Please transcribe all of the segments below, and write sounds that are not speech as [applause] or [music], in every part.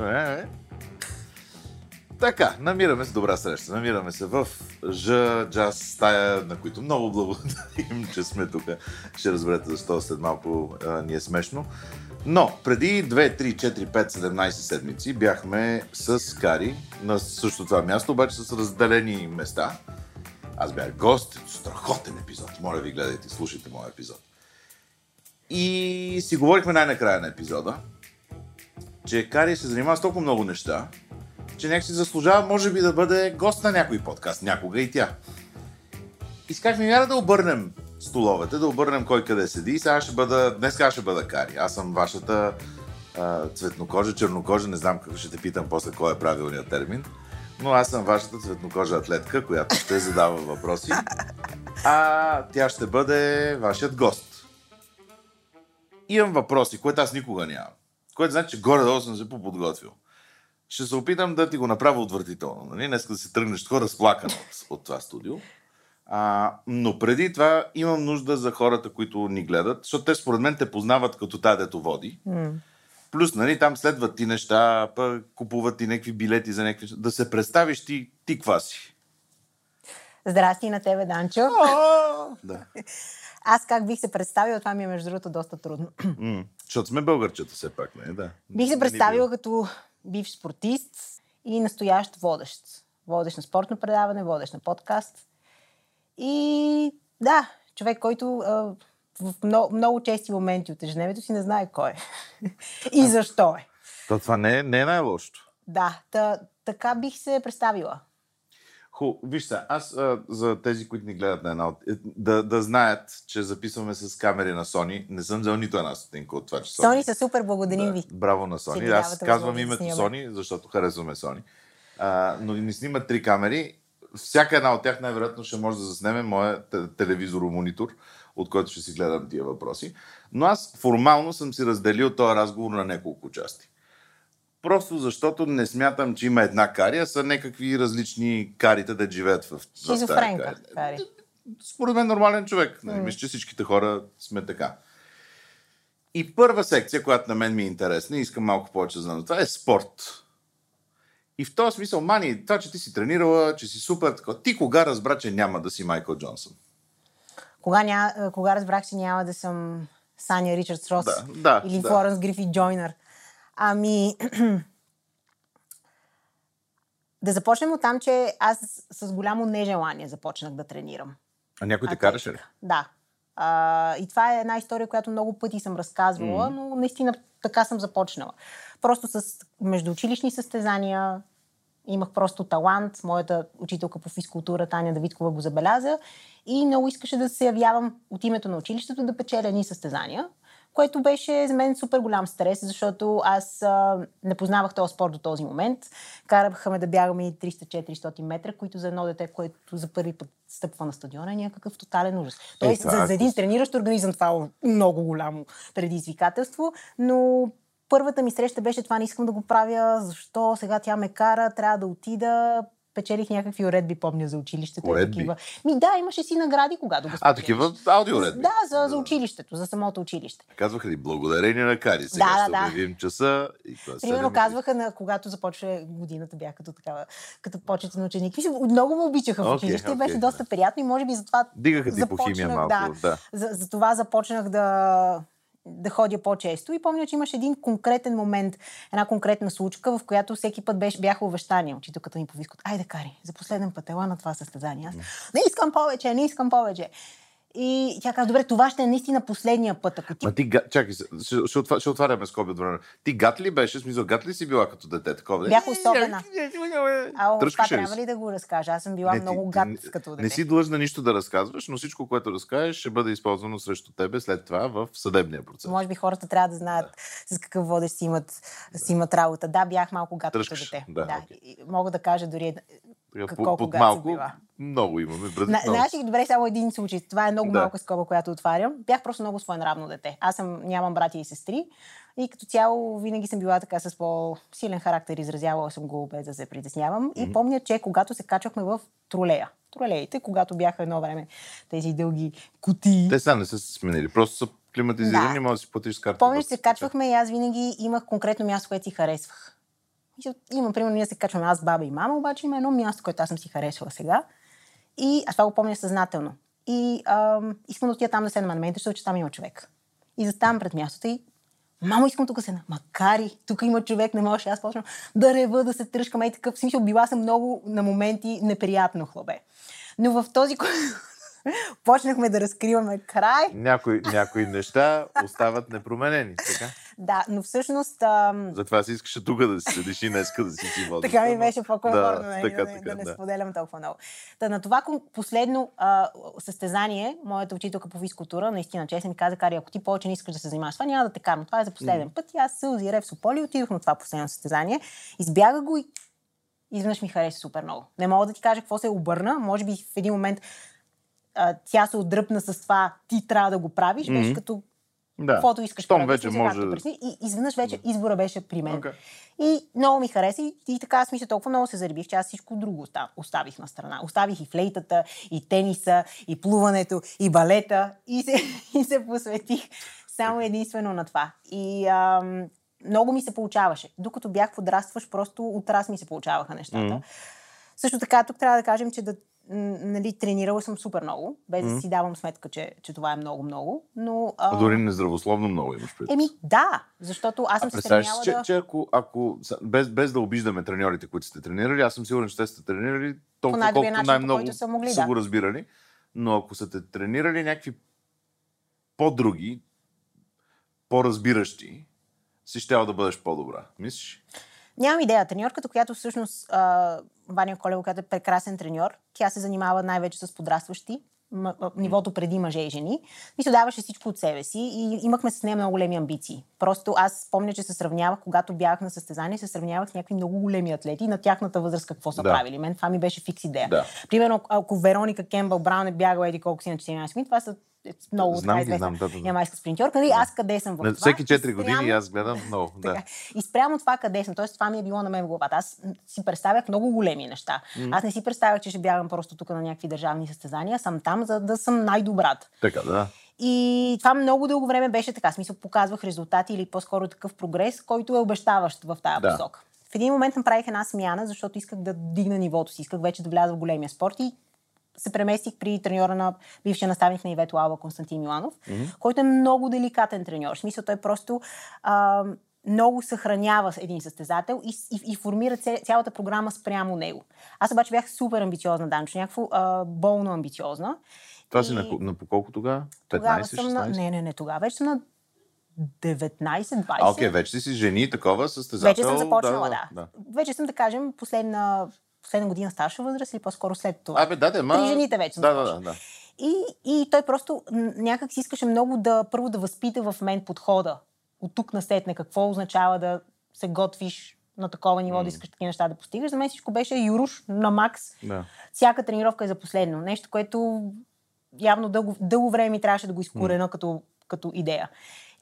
Е, е. Така, намираме се, добра среща, намираме се в Ж джаз стая, на които много благодарим, че сме тук. Ще разберете защо след малко а, ни е смешно. Но преди 2, 3, 4, 5, 17 седмици бяхме с Кари на също това място, обаче с разделени места. Аз бях гост, страхотен епизод. Моля ви, гледайте, слушайте моя епизод. И си говорихме най-накрая на епизода, че Кари се занимава с толкова много неща, че някак си заслужава, може би, да бъде гост на някой подкаст, някога и тя. И сказахме, яра да обърнем столовете, да обърнем кой къде седи. И сега ще бъда, днес ще бъда Кари. Аз съм вашата цветнокожа, чернокожа, не знам какво ще те питам после кой е правилният термин. Но аз съм вашата цветнокожа атлетка, която ще задава въпроси. А тя ще бъде вашият гост. Имам въпроси, което аз никога нямам. Което значи, че горе-долу съм се поподготвил. Ще се опитам да ти го направя отвратително. Нали? Днес да си тръгнеш такова разплакан от, от това студио. А, но преди това имам нужда за хората, които ни гледат, защото те според мен те познават като тази, дето води. М. Плюс, нали, там следват ти неща, па купуват ти някакви билети за някакви... Да се представиш ти, ти ква си. Здрасти на тебе, Данчо. [laughs] Да. Аз как бих се представила, това ми е между другото доста трудно. [clears throat] Защото сме българчета все пак, не? Да. Бих се представила като бивш спортист и настоящ водещ. Водещ на спортно предаване, водещ на подкаст. И да, човек, който а, в много, много чести моменти от ежедневието си не знае кой е. [laughs] и защо е. То това не е, не е най-лошото. Да, та, така бих се представила. Ху, виж сега, аз а, за тези, които ни гледат на една от... е, Да, да знаят, че записваме с камери на Sony. Не съм взел нито една стотинка от това, че Сони са супер, благодарим ви. Да, браво на Sony. ни Аз казвам да името снимаме. Sony, защото харесваме Sony. А, но ни снимат три камери. Всяка една от тях най-вероятно ще може да заснеме моя те- телевизор-монитор, от който ще си гледам тия въпроси. Но аз формално съм си разделил този разговор на няколко части. Просто защото не смятам, че има една кари, а са някакви различни карите да живеят в, в тази. Кари. Според мен нормален човек. Нали? Мисля, че всичките хора сме така. И първа секция, която на мен ми е интересна и искам малко повече да знам, това е спорт. И в този смисъл, Мани, това, че ти си тренирала, че си супер, така, ти кога разбра, че няма да си Майкъл Джонсън? Кога, ня, кога разбрах, че няма да съм Саня Ричардс Рос Да, да, или да. Флоренс Грифи Джойнер? Ами, [clears throat] да започнем от там, че аз с голямо нежелание започнах да тренирам. А някой те караше ли? Да. А, и това е една история, която много пъти съм разказвала, но наистина така съм започнала. Просто с междуучилищни състезания имах просто талант. Моята учителка по физкултура Таня Давидкова го забеляза и много искаше да се явявам от името на училището да печеля едни състезания, което беше за мен супер голям стрес, защото аз а, не познавах този спорт до този момент. Караха ме да бягаме и 300-400 метра, които за едно дете, което за първи път стъпва на стадиона е някакъв тотален ужас. Тоест, това за, е за един трениращ организъм това е много голямо предизвикателство, но първата ми среща беше това, не искам да го правя, защо сега тя ме кара, трябва да отида. Печелих някакви уредби, помня, за училището. Уредби? Такива. Ми да, имаше си награди, когато го А, спечелиш. такива аудиоредби? Да, за, за училището, за самото училище. Казваха ли благодарение на Кари. Сега Да, ще да, да. обявим часа. И това Примерно казваха, на, когато започва годината, бях като такава, като почетен ученик. Мисля, много ме обичаха в училище и беше окей, доста приятно и може би затова Дигаха ти по химия малко. да, да. За, за това започнах да, да ходя по-често и помня, че имаше един конкретен момент, една конкретна случка, в която всеки път беше, бяха увещания. Учителката ми повиска, айде кари, за последен път ела на това състезание. Аз, не искам повече, не искам повече. И тя каза, добре, това ще е наистина последния път. Ако ти Ма ти, чакай, ще, ще, отва- ще отваряме скоби от време. Ти гат ли беше? Смисъл, гат ли си била като дете? Такова? Бях особена. А това Тръскаше ли трябва ли да го разкажа? Аз съм била Не, много ти гад не- като дете. Не си длъжна нищо да разказваш, но всичко, което разкажеш, ще бъде използвано срещу тебе след това в съдебния процес. Може би хората трябва да знаят с какъв водещ си имат, си имат работа. Да, бях малко гад като дете. да, да. И Мога да кажа дори как- по- колко под малко, била. много имаме. На, много. знаеш ли, добре, само един случай. Това е много Да. малка скоба, която отварям. Бях просто много своенравно дете. Аз съм, нямам брати и сестри. И като цяло винаги съм била така с по-силен характер, изразявала съм го без да се притеснявам. И помня, че когато се качвахме в тролея, тролеите, когато бяха едно време тези дълги кутии. Те сега не са се сменили. Просто са климатизирани, Да. може да си платиш с карта. Помня, че се качвахме и аз винаги имах конкретно място, което си харесвах. Има, примерно, ние се качваме аз, баба и мама, обаче има едно място, което аз съм си харесала сега. И аз това го помня съзнателно. И ам, искам да отида там да седна на мен, защото че там има човек. И заставам пред мястото и Мамо, искам тук да седна. Макари, тук има човек, не може. Аз почвам да рева, да се тръжкам. Ей такъв смисъл, била съм много на моменти неприятно хлабе. Но в този, [laughs] почнахме да разкриваме край. Някои, някои неща остават непроменени, така? Да, но всъщност... Ам... Затова си искаше тук да си седиш и днеска да си си водиш. така ми беше по-комфортно, да, да, така, да, така, да, не да. споделям толкова много. Та, на това последно а, състезание, моята учителка по физкултура, наистина честно ми каза, Кари, ако ти повече не искаш да се занимаваш, това няма да те карам. Това е за последен mm. път. И аз се озирев в Сополи, отидох на това последно състезание, избяга го и изведнъж ми хареса супер много. Не мога да ти кажа какво се обърна. Може би в един момент а, тя се отдръпна с това, ти трябва да го правиш, mm-hmm. беше като да. каквото искаш. Щом вече може... И изведнъж вече да. избора беше при мен. Okay. И много ми хареса и, и така аз мисля толкова много се заребих, че аз всичко друго оставих на страна. Оставих и флейтата, и тениса, и плуването, и балета и се, [laughs] и се посветих само единствено на това. И ам, много ми се получаваше. Докато бях подрастваш, просто от раз ми се получаваха нещата. Mm-hmm. Също така, тук трябва да кажем, че да нали, тренирала съм супер много, без mm-hmm. да си давам сметка, че, че това е много-много. Но, а... а дори нездравословно много имаш предвид. Еми, да, защото аз съм се тренирала че, да... че ако, ако без, без да обиждаме треньорите, които сте тренирали, аз съм сигурен, че те сте тренирали толкова, колкото начин, най-много са, могли, са да. го разбирали. Но ако са те тренирали някакви по-други, по-разбиращи, си ще да бъдеш по-добра. Мислиш? Нямам идея. Треньорката, която всъщност а, Ваня Колева, която е прекрасен треньор, тя се занимава най-вече с подрастващи, м- нивото преди мъже и жени. И се даваше всичко от себе си и имахме с нея много големи амбиции. Просто аз помня, че се сравнявах, когато бях на състезание, се сравнявах с някакви много големи атлети на тяхната възраст какво са да. правили. Мен това ми беше фикс идея. Да. Примерно, ако Вероника Кембъл Браун е бягала еди колко си на 14 минути, това са [laughs] много знам, така знам, да, да, ямайска спринтьорка. Нали? Да. Аз къде съм в това? Всеки 4 години аз гледам много. [laughs] Да. И спрямо това къде съм. Тоест това ми е било на мен в главата. Аз си представях много големи неща. Mm-hmm. Аз не си представях, че ще бягам просто тук на някакви държавни състезания. Съм там, за да съм най-добрата. Така, да. И това много дълго време беше така. Смисъл, показвах резултати или по-скоро такъв прогрес, който е обещаващ в тази да. посока. В един момент направих една смяна, защото исках да дигна нивото си, исках вече да вляза в големия спорт и се преместих при треньора на бившия наставник на Ивето Алва Константин Миланов, mm-hmm. който е много деликатен треньор. В смисъл, той просто а, много съхранява един състезател и, и, и формира цялата програма спрямо него. Аз обаче бях супер амбициозна, Данчо, някакво а, болно амбициозна. Това и... си на, на по колко тогава? 15, тогава съм на... Не, не, не, тогава вече съм на 19-20. А, окей, вече си жени такова състезател. Вече съм започнала, да, да. да. Вече съм, да кажем, последна последна година старша възраст или по-скоро след това? Абе, да, да, ма... При жените вече. Да, да, да, да. И, и той просто някак си искаше много да първо да възпита в мен подхода. От тук на сетне какво означава да се готвиш на такова ниво, mm. да искаш такива неща да постигаш. За мен всичко беше юруш на макс. Да. Всяка тренировка е за последно. Нещо, което явно дълго, дълго време ми трябваше да го изкорена mm. като, като идея.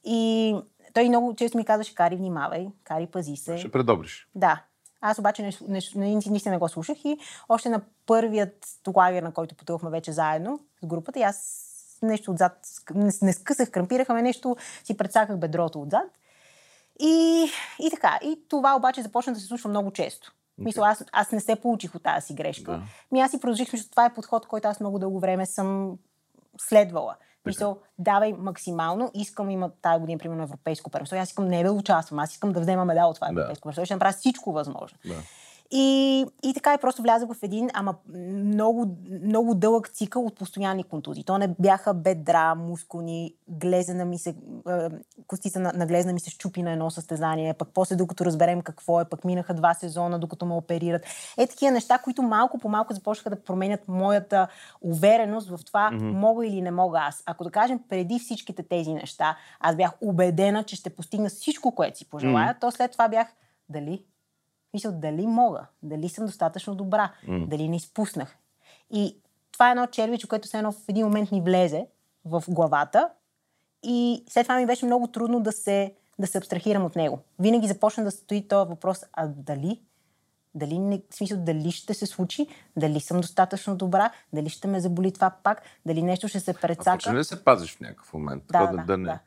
И той много често ми казваше, Кари, внимавай, Кари, пази се. Ще предобриш. Да. Аз обаче не, не, не, не, не го слушах и още на първият лагер, на който пътувахме вече заедно с групата, и аз нещо отзад, не, не скъсах, крампираха ме нещо, си предсаках бедрото отзад. И, и така. И това обаче започна да се случва много често. Okay. Мисля, аз, аз не се получих от тази грешка. Да. Ми аз си продължих, защото това е подход, който аз много дълго време съм следвала. Мисъл, давай максимално. Искам, има тази година, примерно, европейско първенство. Аз искам не да участвам, аз искам да взема медал от това европейско първенство. Ще направя всичко възможно. Да. И, и така и просто влязах в един, ама много, много дълъг цикъл от постоянни контузии. То не бяха бедра, мускулни, глезена ми се, е, костица на, на глезена ми се щупи на едно състезание, пък после докато разберем какво е, пък минаха два сезона, докато ме оперират. Е такива неща, които малко по малко започнаха да променят моята увереност в това mm-hmm. мога или не мога аз. Ако да кажем преди всичките тези неща, аз бях убедена, че ще постигна всичко, което си пожелая, mm-hmm. то след това бях дали Мисля, дали мога, дали съм достатъчно добра, mm. дали не изпуснах. И това е едно червиче, което се едно в един момент ни влезе в главата и след това ми беше много трудно да се, да се абстрахирам от него. Винаги започна да стои този въпрос, а дали? Дали не, в смисъл, дали ще се случи, дали съм достатъчно добра, дали ще ме заболи това пак, дали нещо ще се прецака. Почне ли да се пазиш в някакъв момент? Да, да, да, да, не... да.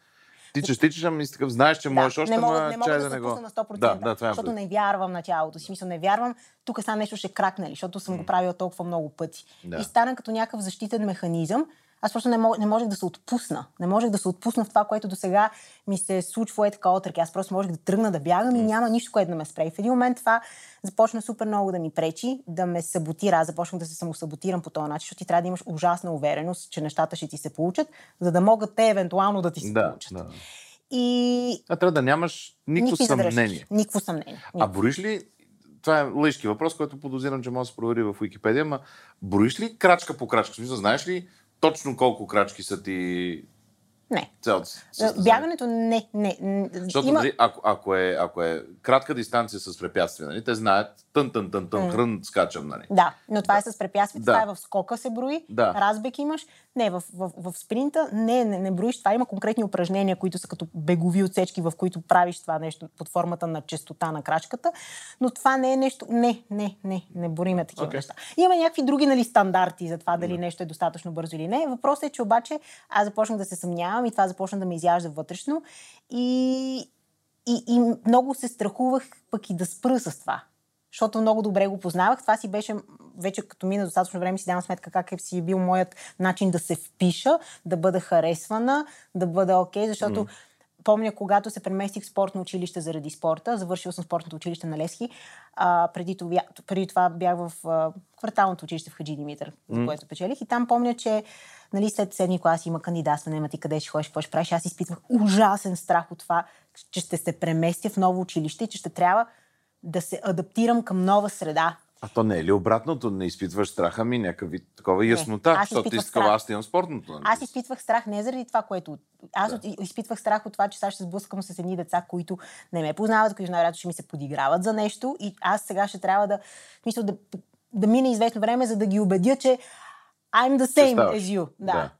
Тичаш, тичаш, ами си такъв, знаеш, че можеш още, не мога, ама не мога да да не го... на 100%, Да, да, това е защото не вярвам на тялото си. Мисля, не вярвам, тук сега нещо ще кракне, защото съм го правила толкова много пъти. Да. И стана като някакъв защитен механизъм. Аз просто не, мог, не можех да се отпусна. Не можех да се отпусна в това, което до сега ми се случва е така отрък. Аз просто можех да тръгна да бягам и няма нищо, което да ме спре. И в един момент това започна супер много да ми пречи, да ме саботира. Аз започнах да се самосаботирам по този начин, защото ти трябва да имаш ужасна увереност, че нещата ще ти се получат, за да могат те евентуално да ти се Да, получат. да. И А трябва да нямаш никакво съмнение. Никакво съмнение. А броиш ли, това е лъжки въпрос, който подозирам, че може да се провери в Википедия, ама броиш ли крачка по крачка? Смисъл, знаеш ли точно колко крачки са ти Не. състезание? Бягането не. не. Защото Има... нали, ако, ако, е, ако е кратка дистанция с препятствия, нали, те знаят тън, тън, тън, тън, хрън, скачам, нали? Да, но това е с препятствия. Да. Това е в скока се брои, Да. разбег имаш. Не, в, в, в спринта не, не, не броиш. Това има конкретни упражнения, които са като бегови отсечки, в които правиш това нещо под формата на честота на крачката. Но това не е нещо. Не, не, не, не бориме такива Окей. неща. Има някакви други нали, стандарти за това дали нещо е достатъчно бързо или не. Въпросът е, че обаче аз започнах да се съмнявам и това започна да ме изяжда вътрешно. И, и, и много се страхувах пък и да спра с това. Защото много добре го познавах. Това си беше, вече като мина достатъчно време, си давам сметка как е си бил моят начин да се впиша, да бъда харесвана, да бъда окей, защото помня, когато се преместих в спортно училище заради спорта, завършил съм спортното училище на Лески, а, преди, това, преди това бях в а, кварталното училище в Хаджи Димитър, за което печелих. И там помня, че нали, след седми клас има кандидатстване, ама ти къде ще ходиш, какво ще правиш. Аз изпитвах ужасен страх от това, че ще се преместя в ново училище и че ще трябва да се адаптирам към нова среда. А то не е ли обратното? Не изпитваш страха ми, някакъв вид такова яснота, аз защото ти страх. аз имам спортното. нали? Аз изпитвах страх не заради това, което... Аз да. изпитвах страх от това, че сега ще се сблъскам с едни деца, които не ме познават, които най-вероятно ще ми се подиграват за нещо и аз сега ще трябва да... Смисъл, да, да мине известно време, за да ги убедя, че I'm the same as you. Да. Да.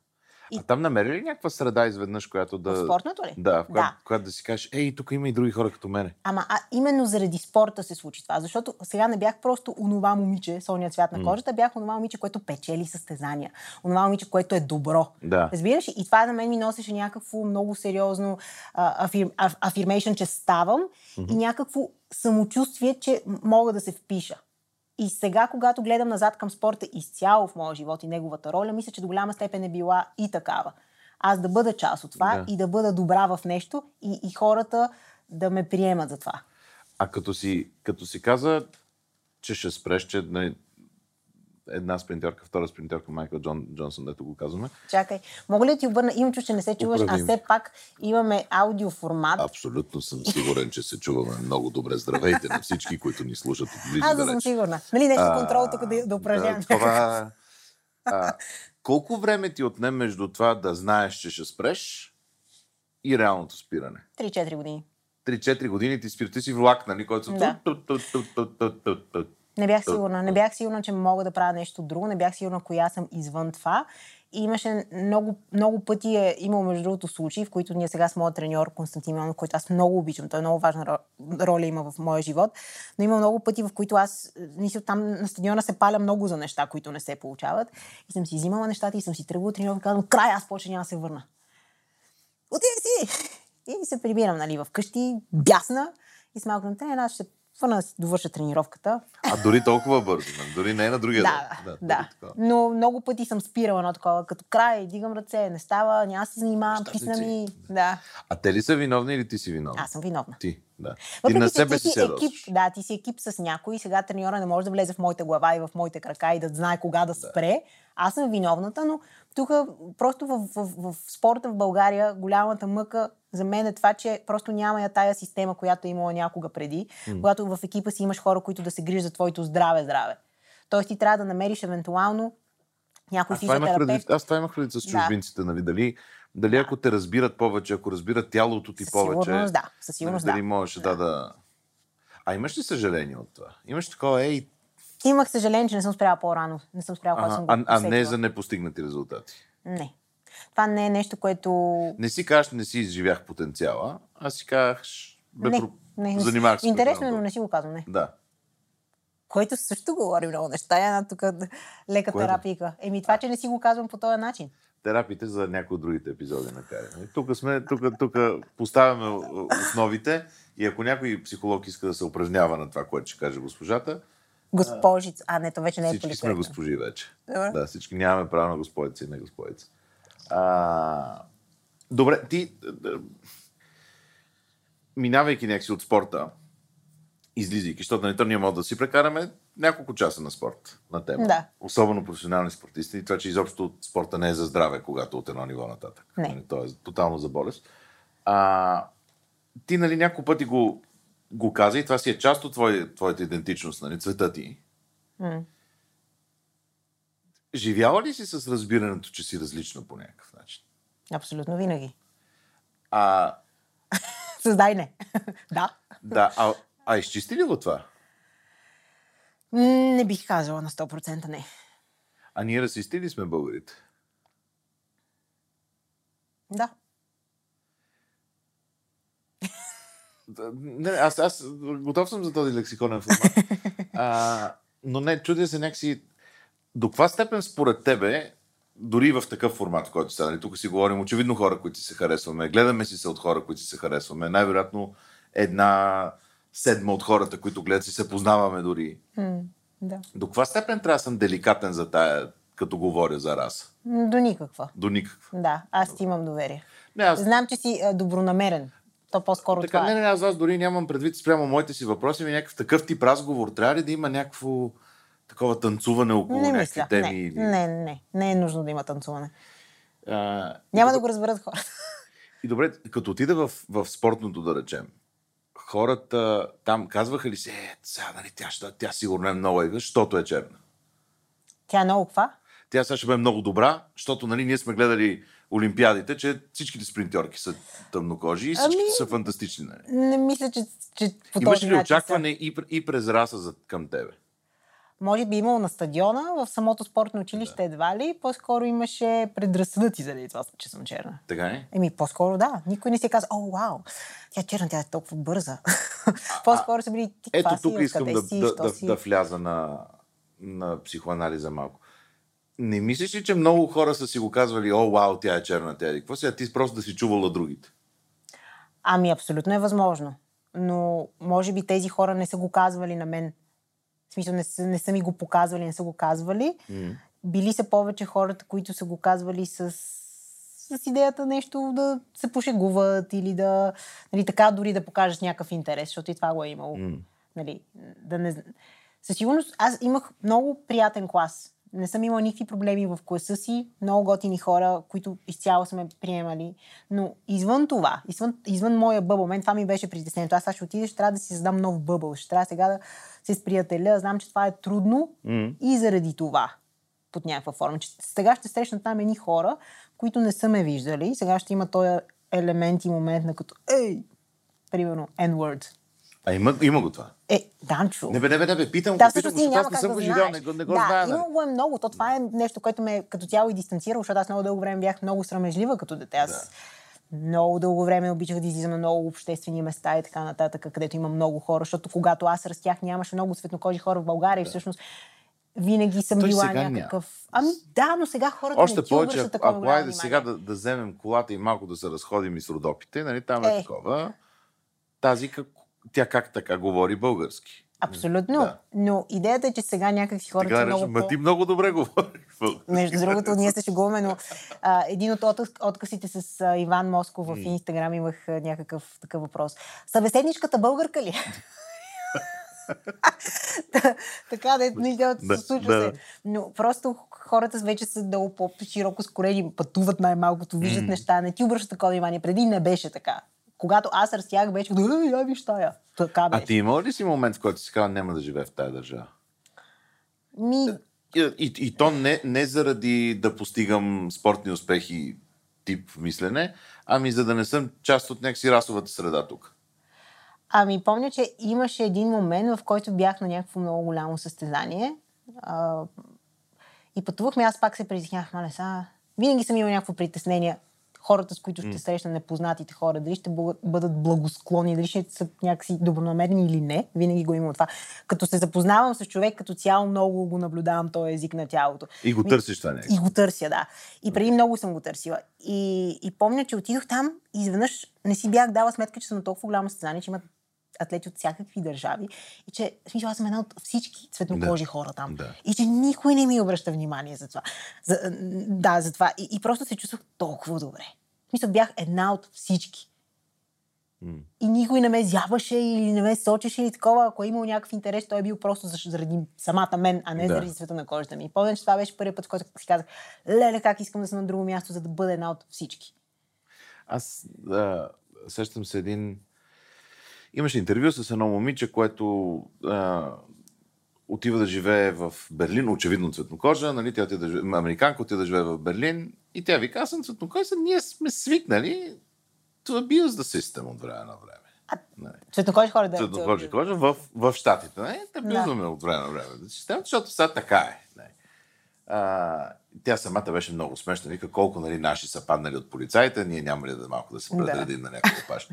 А там намери ли някаква среда изведнъж, която да... В спортното ли? Да, в която, Да. която да си кажеш, ей, тук има и други хора като мене. Ама а, именно заради спорта се случи това, защото сега не бях просто онова момиче, солния цвят на кожата, бях онова момиче, което печели състезания. Онова момиче, което е добро. Да. Разбираш? И това на мен ми носеше някакво много сериозно афир, афирмейшн, че ставам и някакво самочувствие, че мога да се впиша. И сега, когато гледам назад към спорта изцяло в моя живот и неговата роля, мисля, че до голяма степен е била и такава. Аз да бъда част от това Да. и да бъда добра в нещо и, и хората да ме приемат за това. А като си, като си каза, че ще спреш, че една спринтерка, втора спринтерка, Майкъл Джон, Джонсон, дето го казваме, Чакай, мога ли да ти обърна? Имам че не се чуваш, Оправи а все пак имаме аудиоформат. абсолютно съм сигурен, че се чуваме много добре. Здравейте на всички, които ни слушат от близо Аз да съм сигурна. Нали нещо контрол тук да, да упражнявам. да, това... а, колко време ти отне между това да знаеш, че ще спреш и реалното спиране? 3-4 години. 3-4 години ти спир, ти си влак, нали, който са... Да. Не бях сигурна. Не бях сигурна, че мога да правя нещо друго. Не бях сигурна коя съм извън това. И имаше много, много пъти е имал, между другото, случаи, в които ние сега с моят треньор Константин Миланов, който аз много обичам, той е много важна ро- роля има в моя живот, но има много пъти, в които аз, е, мисля, там на стадиона се паля много за неща, които не се получават. И съм си взимала нещата и съм си тръгвала треньор и казвам, край, аз повече няма да се върна. Отиди си! И се прибирам, нали, вкъщи, бясна и с малко на тренер, аз ще върна да си довърша тренировката. А дори толкова бързо, нали? дори не е на другия Да, ден. да, да. такова. Но много пъти съм спирала на такова, като край, дигам ръце, не става, няма да се занимавам, писна ми. Да, А те ли са виновни или ти си виновна? аз съм виновна. Ти, да. Ти Въпреки, на че себе ти си си се екип, да, ти си екип с някой и сега треньора не може да влезе в моята глава и в моите крака и да знае кога да спре. Аз съм виновната, но тук просто в, в, в, спорта в България голямата мъка за мен е това, че просто няма я тая система, която е имала някога преди, когато в екипа си имаш хора, които да се грижат за твоето здраве, здраве. Тоест ти трябва да намериш евентуално някой Аз това, физиотерапевт. предвид, аз това имах предвид с Да. чужбинците, нали? Дали, дали ако те разбират повече, ако разбират тялото ти Със повече. сигурност да, със сигурност нали, да. Дали можеш да. да. А имаш ли съжаление от това? Имаш такова, ей, Имах съжаление, че не съм спряла по-рано. Не съм спряла, когато съм го а, а не за непостигнати резултати. Не. Това не е нещо, което... Не си кажеш, не си изживях потенциала, а си кажеш, бе, не, про... не, занимавах се. Интересно е, но не си го казвам, не. Да. който също говори много неща. Една тук лека Кое да? терапийка. Еми това, че не си го казвам по този начин. терапите за някои от другите епизоди на Кари. Нали? Тук сме, тук, тук поставяме основите и ако някой психолог иска да се упражнява на това, което ще каже госпожата, Госпожица. А, не, то вече не е всички сме госпожи вече. Добре. Да, всички нямаме право на господица и на господица. А, добре, ти, д- минавайки някакси от спорта, излизайки, защото нали, то ние може да си прекараме няколко часа на спорт, на тема. Да. Особено професионални спортисти. И това, че изобщо спорта не е за здраве, когато от едно ниво нататък. Не. Нали, то е тотално за болест. А, ти, нали, няколко пъти го, го каза и това си е част от твоя, твоята идентичност, нали, цвета ти. М. Живяла ли си с разбирането, че си различна по някакъв начин? Абсолютно винаги. А, [laughs] Създай не. [laughs] да. да, а, а изчисти ли го това? Не бих казала на 100% не. А ние расисти ли сме българите? Да. Да, Не, аз, аз готов съм за този лексиконен формат. [laughs] А, но не, чудя се някакси... До каква степен според тебе, дори в такъв формат, в който сега, нали, тук си говорим, очевидно хора, които се харесваме, гледаме си се от хора, които се харесваме, най-вероятно една седма от хората, които гледат си се познаваме дори. М, Да. До каква степен трябва да съм деликатен за тая, като говоря за раса? До никаква. До никаква. Да, аз ти имам доверие. Не, аз Знам, че си добронамерен. То по-скоро Така, това не, е. не, аз, аз дори нямам предвид спрямо моите си въпроси, ми някакъв такъв тип разговор. Трябва ли да има някакво такова танцуване около Не някакви мисля. теми? Не, или... не, не. Не е нужно да има танцуване. А, Няма и, да го разберат хората. и добре, като отида в, в спортното, да речем, хората там казваха ли се, е, сега, нали, тя, ще, тя сигурно е много защото е черна. Тя е много каква? Тя сега ще бъде много добра, защото нали, ние сме гледали Олимпиадите, че всичките спринтьорки са тъмнокожи и всичките Ами, са фантастични. Нали? Не мисля, че, че по Имаш ли очакване и, пр- и през раса за, към тебе? Може би имало на стадиона, в самото спортно училище едва ли. По-скоро имаше предразсъдъци заради това, че съм черна. Така е? Еми, по-скоро да. Никой не си каза, о, вау, тя е черна, тя е толкова бърза. [laughs] по-скоро са били ти Ето тук си, искам откъде да, си, да, да, си. да вляза на, на психоанализа малко. Не мислиш ли, че много хора са си го казвали, о, вау, тя е черна, тя е какво а ти просто да си чувала другите? Ами, абсолютно е възможно. Но може би тези хора не са го казвали на мен. В смисъл, не са, не са ми го показвали, не са го казвали. М. Били са повече хората, които са го казвали с, с идеята нещо да се пошегуват или да, нали, така дори да покажеш някакъв интерес, защото и това го е имало. М. Нали, да не... Със сигурност аз имах много приятен клас. Не съм имала никакви проблеми в класа си. Много готини хора, които изцяло са ме приемали. Но извън това, извън, извън моя бъбъл, мен това ми беше притеснението. Аз сега ще отида, ще трябва да си създам нов бъбъл. Ще трябва сега да се сприятеля. Знам, че това е трудно М. и заради това под някаква форма. Че сега ще срещнат там едни хора, които не са ме виждали. Сега ще има този елемент и момент на като ей, примерно, N-word. А има, има го това. Е, Данчо. Не бе, не бе, не бе, питам Да, го, питам го, няма аз не съм да го живял, не, не го да, знае. има го е много. То това е нещо, което ме като цяло и дистанцира, защото аз много дълго време бях много срамежлива като дете. Аз много дълго време обичах да излизам на много обществени места и така нататък, където има много хора, защото когато аз растях, нямаше много светнокожи хора в България и всъщност винаги съм Той била сега няма. някакъв... Ами да, но сега хората Още не ти повече, ако, ако айде сега да, да вземем колата и малко да се разходим и с родопите, нали, там е, Е. такова. Тази, как, тя как така говори български? Абсолютно. Да. Но идеята е, че сега някакси хората Така са много ма по... ти много добре говориш. Между другото, ние се шегуваме, но а, един от отказ, отказите с а, Иван Москов в Инстаграм имах а, някакъв такъв въпрос. Събеседничката българка ли? Та- [laughs] така да, нали, да, Да, се случва да. се. Но просто хората вече са много по-широко скорени, пътуват най-малкото, виждат неща, не ти обръщат такова внимание. Преди не беше така. Когато аз растях, беше, да, я виж тая. Така беше. А ти имал ли си момент, в който си казал, няма да живее в тази държава? Ми, И, и, и то не, не заради да постигам спортни успехи тип мислене, ами за да не съм част от някакси расовата среда тук. Ами, помня, че имаше един момент, в който бях на някакво много голямо състезание. А, и пътувахме, аз пак се притеснях, мале, са. Винаги съм имала някакво притеснение. Хората, с които ще срещна непознатите хора, дали ще бъдат благосклонни, дали ще са някакси добронамерени или не, винаги го има това. Като се запознавам с човек, като цяло много го наблюдавам този език на тялото. И го търсиш това нещо. И го търся, да. И преди много съм го търсила. И, и помня, че отидох там и изведнъж не си бях дала сметка, че съм на толкова голямо състезание, че имат атлети от всякакви държави и че в смисъл, аз съм една от всички цветнокожи да. хора там. Да. И че никой не ми обръща внимание за това. За, да, за това. И, и просто се чувствах толкова добре. В смисъл, бях една от всички. Mm. И никой не ме зябаше или не ме сочеше или такова. Ако е имал някакъв интерес, той е бил просто заради самата мен, а не да. заради света на кожата ми. И помня, че това беше първият път, който си казах, леле, как искам да съм на друго място, за да бъда една от всички. Аз да, сещам се един Имаше интервю с едно момиче, което а, отива да живее в Берлин, очевидно цветнокожа, нали, тя отида да американка отива да живее в Берлин и тя вика, аз съм цветнокожа, ние сме свикнали to abuse the system от време на време. Нали. Цветнокожи хора да Цветнокожи хора в, в Штатите. Не, да бюзваме да. от време на време. Системата, защото сега така е. Не. Нали. А, тя самата беше много смешна. Вика колко нали, наши са паднали от полицаите, ние няма ли да малко да се предредим да. на някакъв паш.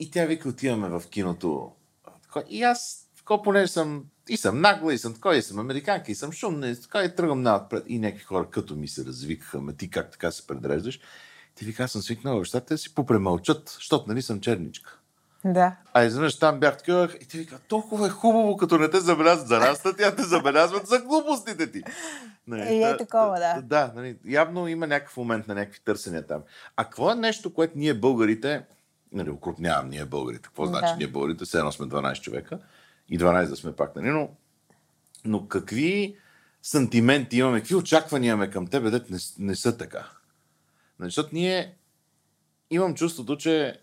И тя вика, отиваме в киното. И аз, тако, понеже съм и съм нагла, и съм така, и съм американка, и съм шумна, и така, и тръгвам напред. И някакви хора като ми се развикаха, ме ти как така се предреждаш. Ти вика, аз съм свикнала бащата да си попремълчат, защото нали съм черничка. Да. А изведнъж там бях така, и ти вика, толкова е хубаво, като не те забелязват за раста, тя те забелязват за глупостите ти. Нали, и е такова, да. Да, нали, явно има някакъв момент на някакви търсения там. А какво е нещо, което ние българите, нали, окрупнявам ние българите. Какво значи да. ние българите? Все едно сме 12 човека и 12 да сме пак, нали? Но, но какви сантименти имаме, какви очаквания имаме към тебе, дете не, не са така. Нали, защото ние имам чувството, че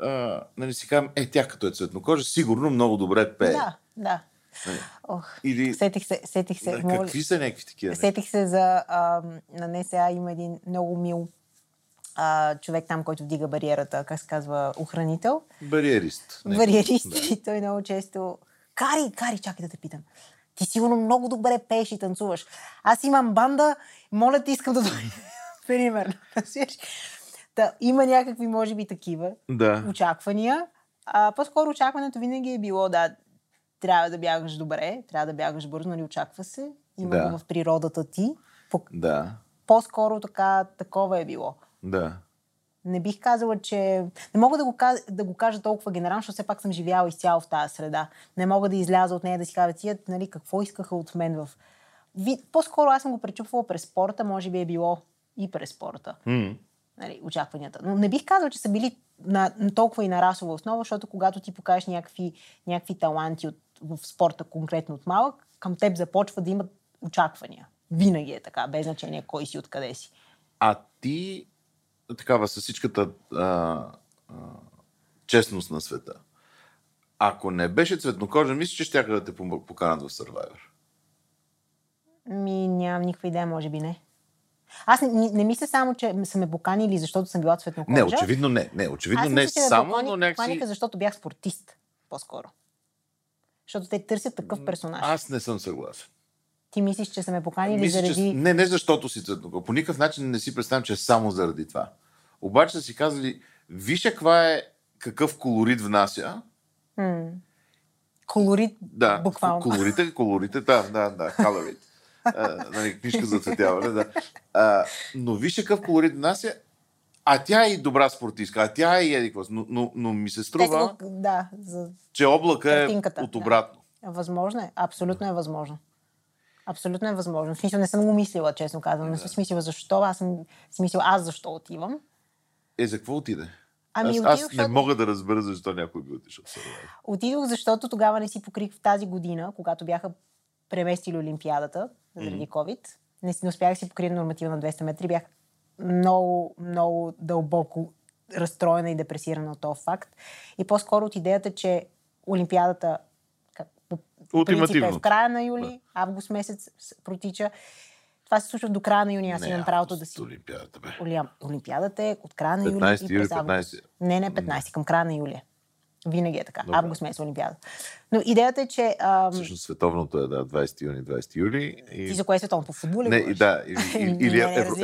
а, нали, си казвам, е, тя като е цветнокожа, сигурно много добре пее. Да, да. Нали? Ох, Или... Сетих се, сетих се. Да, какви са някакви такива? Сетих се за... А, на НСА има един много мил а, човек там, който вдига бариерата, как се казва, охранител. Бариерист. Не. Бариерист. Да. И той много често... Кари, Кари, чакай да те питам. Ти сигурно много добре пееш и танцуваш. Аз имам банда, моля ти, искам да дойда. [laughs] Примерно. Та, има някакви, може би, такива да. очаквания. А, по-скоро очакването винаги е било, да, трябва да бягаш добре, трябва да бягаш бързо, нали очаква се. Има да. в природата ти. По... Да. По-скоро така, такова е било. Да. Не бих казала, че... Не мога да го, кажа, да го кажа толкова генерално, защото все пак съм живяла изцяло в тази среда. Не мога да изляза от нея да си кажа, тия, нали, какво искаха от мен в... Ви... По-скоро аз съм го пречупвала през спорта, може би е било и през спорта. Mm. Нали, очакванията. Но не бих казала, че са били на, на толкова и на расова основа, защото когато ти покажеш някакви, някакви таланти от, в спорта, конкретно от малък, към теб започва да имат очаквания. Винаги е така, без значение кой си, откъде си. А ти такава със всичката а, а, честност на света. Ако не беше цветнокожа, мисля, че ще да те поканат в Survivor. Ми, нямам никаква идея, може би не. Аз не, не мисля само, че са ме поканили, защото съм била цветнокожа. Не, очевидно не. Не, очевидно Аз не мисля, само, но някакси... Поканиха, защото бях спортист, по-скоро. Защото те търсят такъв персонаж. Аз не съм съгласен. Ти мислиш, че са ме поканили Мисля, заради... Че... Не, не защото си цветнокожа. По никакъв начин не си представям, че е само заради това. Обаче са си казали, виж каква е, какъв колорит внася. М. Колорит, да, буквално. Колорите, колорите, да, да, да, колорит. нали, книжка за цветяване, да. А, но виж какъв колорит внася, а тя е и добра спортистка, а тя е и еди но, но, но ми се струва, да, за че облака е от обратно. Да. Възможно е, абсолютно е възможно. Абсолютно е възможно. В смисъл не съм го мислила, честно казвам. Не съм смислила защо, аз съм смислила аз защо отивам. Е, за какво отиде? Ами, аз, отидох, аз не мога да разбера защо някой би отишъл Отидох, защото тогава не си покрих в тази година, когато бяха преместили Олимпиадата заради COVID. Не, не успях да си покрия норматива на 200 метри. Бях много, много дълбоко разстроена и депресирана от този факт. И по-скоро от идеята, че Олимпиадата принцип е в края на юли, да. август месец протича. Това се случва до края на юни. Аз имам правото да си. Олимпиадата, бе. Олимпиадата е от края на юли. 15 юли, 15. Не, не 15, към края на юли. Винаги е така. Добре. Август месец Олимпиада. Но идеята е, че... ам, Всъщност световното е, да, 20 юни, 20 юли. Ти И... за кое е световно? По футбол ли Не, и [laughs] да, или, не, не, евро,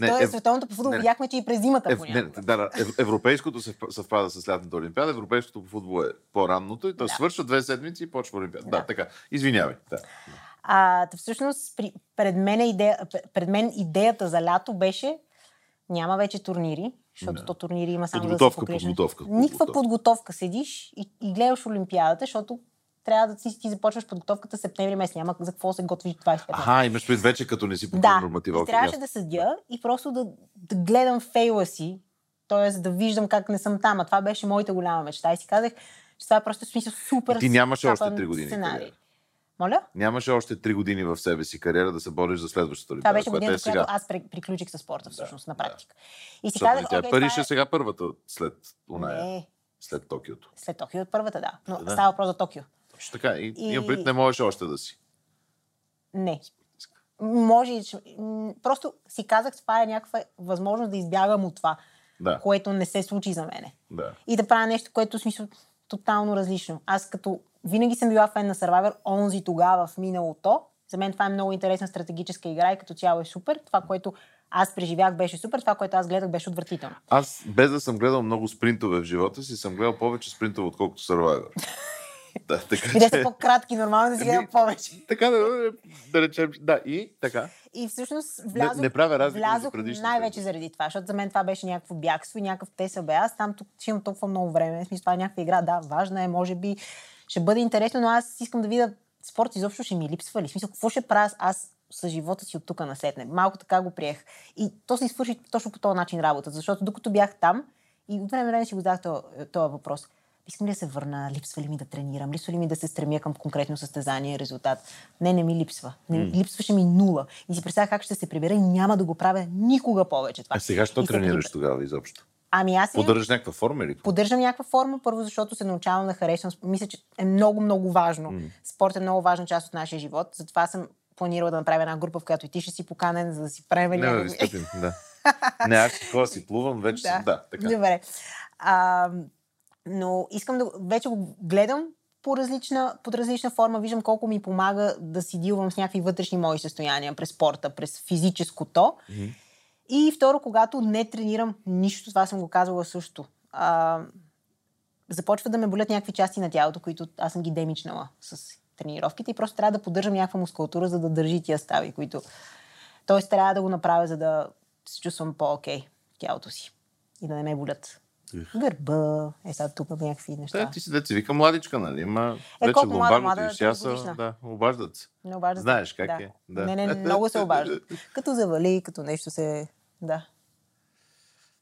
не, То е ев- световното по футбол. не. Видяхме, че и през зимата Ев, не, да, да, ев- европейското се вп- съвпада с лятната олимпиада, европейското по футбол е по-ранното и то Да. свършва две седмици и почва олимпиада. Да, Да. така. Извинявай. Да. А, всъщност, при, пред, мен идея, пред мен идеята за лято беше няма вече турнири, защото Да. то турнири има само Подготовка, да се покриш. подготовка, Никаква подготовка. подготовка. Седиш и, и гледаш Олимпиадата, защото трябва да си, ти започваш подготовката септември месец. Няма за какво се готвиш 25 Аха, имаш пред вече като не си по Да, норматива. окей, трябваше да седя и просто да, да гледам фейла си, т.е. да виждам как не съм там. А това беше моята голяма мечта. И си казах, че това е просто смисъл супер И ти нямаше още скапан три години сценарий. кариера. Моля? Нямаше още три години в себе си кариера да се бориш за следващата Това олимпиада, беше която годината, е сега. аз приключих с спорта, всъщност, на да. практика. И си казах, тя окей, Париж това е сега първата след оная, Не, след Токиото. след Токио първата, да. Но Да. става въпрос за Токио. Точно така. И, И- имам пред, не можеш още да си. Не. Може Просто си казах, това е някаква възможност да избягам от това, Да, което не се случи за мене. да. и да правя нещо, което е смисъл тотално различно. Аз като винаги съм била фен на Survivor, онзи тогава в миналото. За мен това е много интересна стратегическа игра и като цяло е супер. Това, което аз преживях, беше супер. Това, което аз гледах, беше отвратително. Аз, без да съм гледал много спринтове в живота си, съм гледал повече спринтове, отколкото Survivor. [laughs] да, така, И те че- са по-кратки, нормално да си гледам Ами, повече. Така да, да речем, да, и така. И всъщност Не, влязох, не правя разлика влязох най-вече заради това, защото за мен това беше някакво бягство и някакъв те бе. Аз там тук ще имам толкова много време. В смисъл, това е някаква игра, да, важна е, може би ще бъде интересно, но аз искам да видя спорт изобщо ще ми липсва ли. В смисъл, какво ще правя аз с живота си от тук насетне. Малко така го приех. И то се свърши точно по този начин работата, защото докато бях там и от време време си го задах този въпрос. Искам ли да се върна? Липсва ли ми да тренирам? Липсва ли ми да се стремя към конкретно състезание, резултат? Не, не ми липсва. Не, Липсваше ми нула. И си представях как ще се прибера и няма да го правя никога повече това. А сега що И тренираш прибра- тогава изобщо? Ами аз Поддържаш някаква форма или поддържам някаква форма, първо защото се научавам да харесвам. Мисля, че е много, много важно. Спорт е много важна част от нашия живот. Затова съм планирала да направя една група, в която и ти ще си поканен, за да си правим Не, да ви някакви... стъпим, да. [laughs] Не, аз такова си плувам, вече съм, да, така. Добре. А, но искам да... Вече го гледам по различна, под различна форма. Виждам колко ми помага да си дилвам с някакви вътрешни мои състояния през спорта, през физическото. И второ, когато не тренирам нищо, това съм го казвала също. А, започва да ме болят някакви части на тялото, които аз съм ги демичнала с тренировките и просто трябва да поддържам някаква мускулатура, за да държи тия стави, които... Тоест трябва да го направя, за да се чувствам по-окей в тялото си и да не ме болят. Гърба, е сега тук някакви неща. Да, ти си деца вика младичка, нали? Ма, Е, вече колко млада, млада, и тридесетгодишна. да, обаждат се. Не обажда се. Знаеш как да. е, да. Не, не, много се обажда. като завали, като нещо се... Да.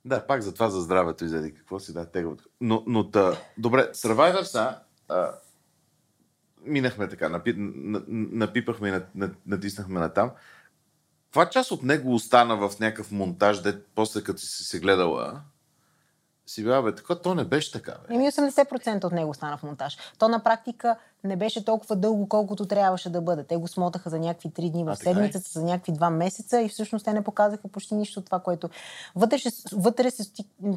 Да, пак за това за здравето и заради какво си да тега. Но, но та, добре, Survivor са, а, минахме така, напи, на, напипахме и на, на, натиснахме на там. Каква част от него остана в някакъв монтаж, де после като си се гледала, си бе, така, то не беше така, бе. Еми 80% от него стана в монтаж. То на практика не беше толкова дълго, колкото трябваше да бъде. Те го смотаха за някакви три дни в А, е. седмицата, за някакви два месеца и всъщност те не показаха почти нищо от това, което вътре, ще- вътре се,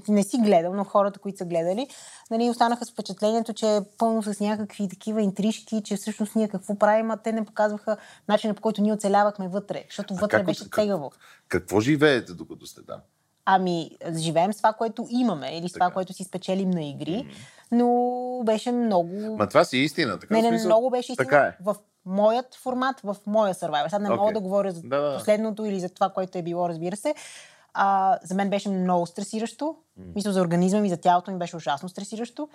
не си гледал, но хората, които са гледали, нали, останаха с впечатлението, че е пълно с някакви такива интрижки, че всъщност ние какво правим, а те не показваха начина по който ние оцелявахме вътре, защото вътре как- беше как- тегаво. Какво живеете докато сте там? Ами, живеем с това, което имаме или с това, Така. което си спечелим на игри, но беше много... Ма това си истина, така Не, не, смисъл? много беше истина. Така е. В моят формат, в моя Survivor. Сега не мога Окей. да говоря за Да, да. последното или за това, което е било, разбира се. А, за мен беше много стресиращо. Мисля, за организма ми, за тялото ми беше ужасно стресиращо.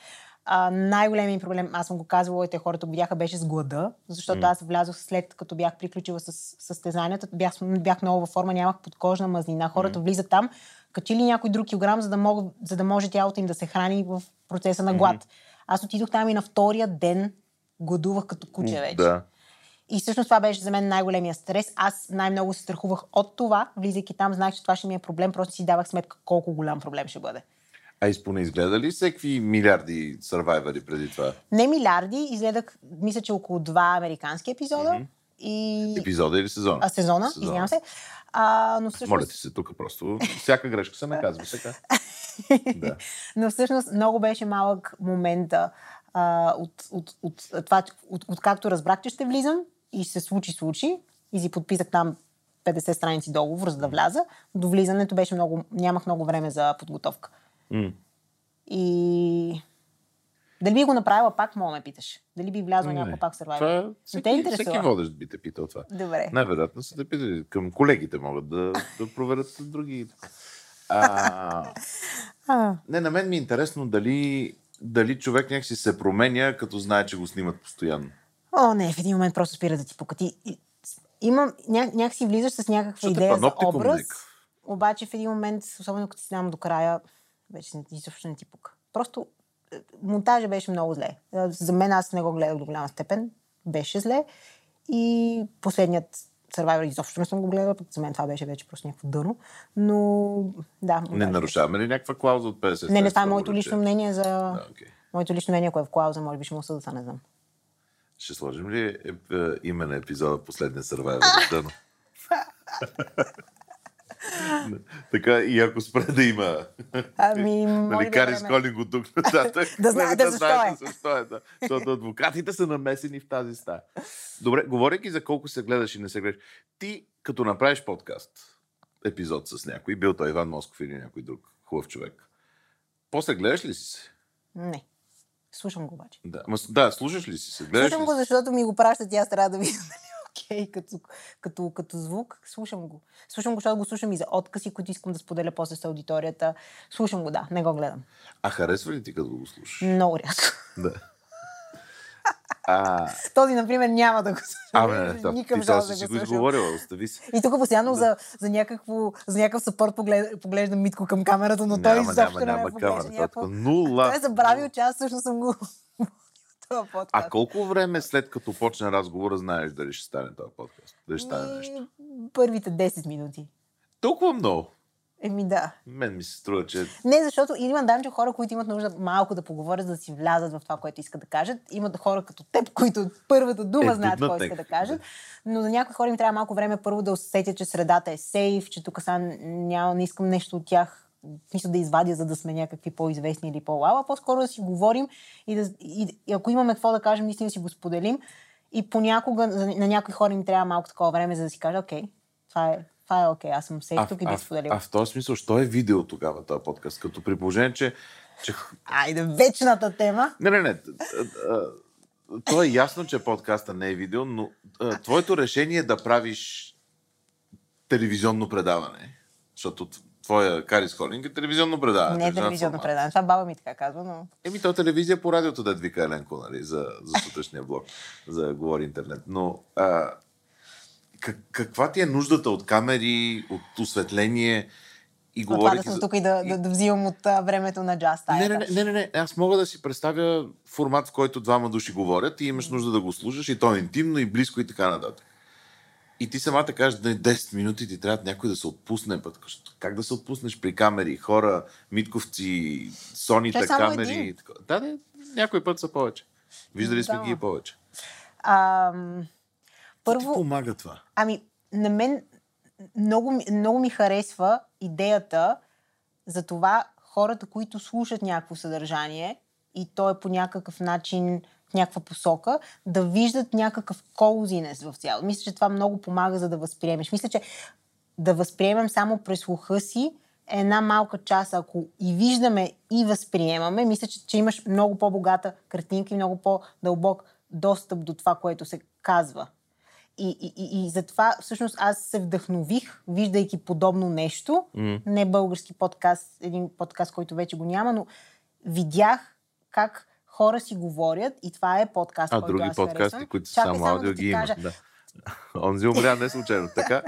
А, най-големият ми проблем, аз съм го казвала и те хората го видяха, беше с глада, защото аз влязох след като бях приключила с състезанията, бях, бях много във форма, нямах подкожна мазнина. Хората влизат там, качили някой друг килограм, за да, мога, за да може тялото им да се храни в процеса на глад. Аз отидох там и на втория ден гладувах като куче вече. Да. И всъщност това беше за мен най-големия стрес. Аз най-много се страхувах от това. Влизайки там, знаех, че това ще ми е проблем. Просто си давах сметка колко голям проблем ще бъде. А изпоне изгледа ли всеки милиарди сървайвари преди това? Не милиарди, изгледах, мисля, че около два американски епизода. Mm-hmm. И... Епизода или сезона? А, сезона, Сезона. извинявам се. А, но всъщност... Моля ти се, тук просто всяка грешка се наказва. Така. [laughs] Да. Но всъщност много беше малък момента а, от, от, от, от това, от, от както разбрах, че ще влизам и се случи, случи. И си подписах там 50 страници договор, за да вляза. До влизането беше много, нямах много време за подготовка. М. И дали би го направила пак, мога ме питаш. Дали би влязла някаква пак в Това Survivor. е- Не те всеки, интересува? всеки водещ би те питал това. Добре. Най-вероятно са те питали. Към колегите могат да, да проверят други. А, А, не, на мен ми е интересно дали, дали човек някакси се променя, като знае, че го снимат постоянно. О, не, в един момент просто спира да ти покати. Имам, ня, някакси влизаш с някаква Защото е идея за образ, някакъв. обаче в един момент, особено като си знам до края, вече не- изобщо не ти пука. Просто монтажа беше много зле. За мен аз не го гледах до голяма степен. Беше зле. И последният Survivor изобщо не съм го гледала, пък за мен това беше вече просто някакво дъно. Но, да. Не нарушаваме ли някаква клауза от 50 беше- Не, не, това е моето лично мнение за... Да, окей. Моето лично мнение, кое е в клауза, може би ще му съда, това не знам. Ще сложим ли е, е, име на епизода последния Survivor? [laughs] Дъно? [laughs] така, и ако спре да има Ами, [laughs] нали, би е Карис време. Колинг от тук нататък. [laughs] Да знаете нали, защо е. защо е да. Защото адвокатите са намесени в тази стая. Добре, говорейки за колко се гледаш и не се гледаш, ти като направиш подкаст, епизод с някой, бил той Иван Москов или някой друг хубав човек, после гледаш ли си се? Не. Слушам го обаче. Да, да слушаш ли си се? Гледаш Слушам го, защото ми го пращат и аз трябва да видя окей като, като, като звук. Слушам го. Слушам го, защото го слушам и за откази, които искам да споделя после с аудиторията. Слушам го, да. Не го гледам. А харесва ли ти като го слушаш? Много рядко. Да. А, Този, например, няма да го слушам. абе, не, то, никакъв ти сега си да го изговорила, остави се. И тук постоянно за, за, някакво, за някакъв съпорт поглежда, поглежда Митко към камерата, но той Няма, изобщо няма, не ме няма камера. някакво-. Нула. Той е забравил, че аз всъщност съм го това подкаст. А колко време след като почне разговора знаеш дали ще стане този подкаст? Дали ще стане нещо? Първите 10 минути. Толкова много. Еми да. Мен ми се струва, че Не, защото има данче хора, които имат нужда малко да поговорят, за да си влязат в това, което искат да кажат. Имат хора като теб, които от първата дума Е, знаят какво искат да кажат. Но за някои хора им трябва малко време първо да усетят, че средата е сейф, че тук сега няма, не искам нещо от тях мисля да извадя, за да сме някакви по-известни или по-лава. По-скоро да си говорим и, да, и, и ако имаме какво да кажем, наистина си го споделим. И понякога на някои хора им трябва малко такова време, за да си кажа, окей, това е, това е окей, аз съм сейф тук и а, бих споделил. а в този смисъл, що е видео тогава този подкаст? Като при положение, че, че Айде, вечната тема. Не, не, не. а, а, То е ясно, че подкаста не е видео, но а, твоето решение е да правиш телевизионно предаване, защото твоя Карис Холинг е телевизионно предаване. Не е телевизионно предаване. Това баба ми така казва, но... Еми, то е телевизия по радиото, да вика Еленко, нали, за, за сутрешния блок, за Говори интернет. Но а, как, каква ти е нуждата от камери, от осветление и Но това да съм тук и да, да, да взимам от а, времето на джаз не, не, не, не, не. Аз мога да си представя формат, в който двама души говорят и имаш нужда да го слушаш и то е интимно и близко и така нататък. И ти самата кажеш, да 10 минути ти трябва някой да се отпусне. Път. Как да се отпуснеш при камери, хора, митковци, сонита, е камери? един. Да, не, някой път са повече. Виждали сме Да. ги и повече. Ти първо, помага това. ами, на мен много, ми- много ми харесва идеята за това хората, които слушат някакво съдържание и то е по някакъв начин в някаква посока, да виждат някакъв колзинес в цяло. Мисля, че това много помага за да възприемеш. Мисля, че да възприемем само през слуха си една малка част. Ако и виждаме и възприемаме, мисля, че, че имаш много по-богата картинка и много по-дълбок достъп до това, което се казва. И, и, и, и затова всъщност аз се вдъхнових, виждайки подобно нещо. Не български подкаст, един подкаст, който вече го няма, но видях как хора си говорят и това е подкаст, А който други аз подкасти, харесвам. които Чакай само аудио, да ги има. Да. Онзи умря не случайно, така?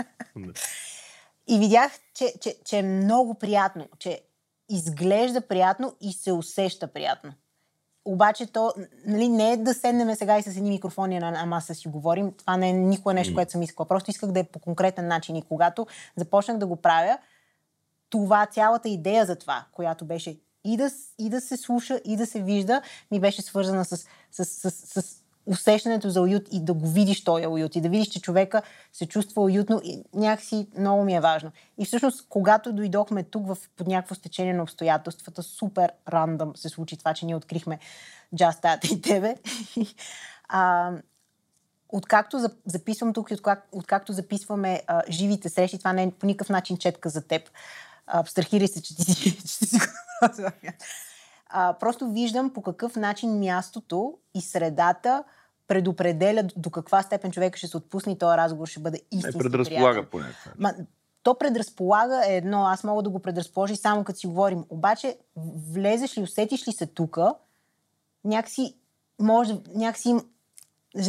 И видях, че, че, че е много приятно, че изглежда приятно и се усеща приятно. Обаче то нали, не е да седнем сега и с едни микрофони на на маса си говорим. Това не е никога нещо, което съм искала. Просто исках да е по конкретен начин. И когато започнах да го правя, това, цялата идея за това, която беше и да, с- и да се слуша, и да се вижда, ми беше свързана с, с, с, с усещането за уют и да го видиш този уют и да видиш, че човека се чувства уютно и някакси много ми е важно. И всъщност, когато дойдохме тук в, под някакво стечение на обстоятелствата, супер рандъм се случи това, че ние открихме джастата и тебе. [laughs] а, откакто записвам тук и откак, откакто записваме а, живите срещи, това не е по никакъв начин четка за теб. Абстрахирай се, че ти си, [laughs] че ти си а, Просто виждам по какъв начин мястото и средата предопределя до каква степен човека ще се отпусне и този разговор ще бъде истински Не предразполага по то предразполага е едно, аз мога да го предразположа само като си говорим. Обаче, влезеш ли, усетиш ли се тука, някакси, може, някакси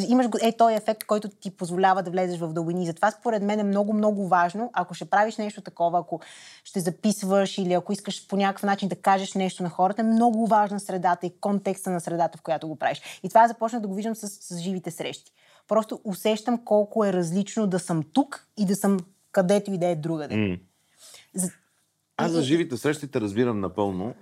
имаш е този ефект, който ти позволява да влезеш в дълбини. Затова според мен е много, много важно, ако ще правиш нещо такова, ако ще записваш или ако искаш по някакъв начин да кажеш нещо на хората, е много важна средата и контекста на средата, в която го правиш. И това започна да го виждам с, с живите срещи. Просто усещам колко е различно да съм тук и да съм където и да е другаде. Mm. За... Аз за живите срещи те разбирам напълно.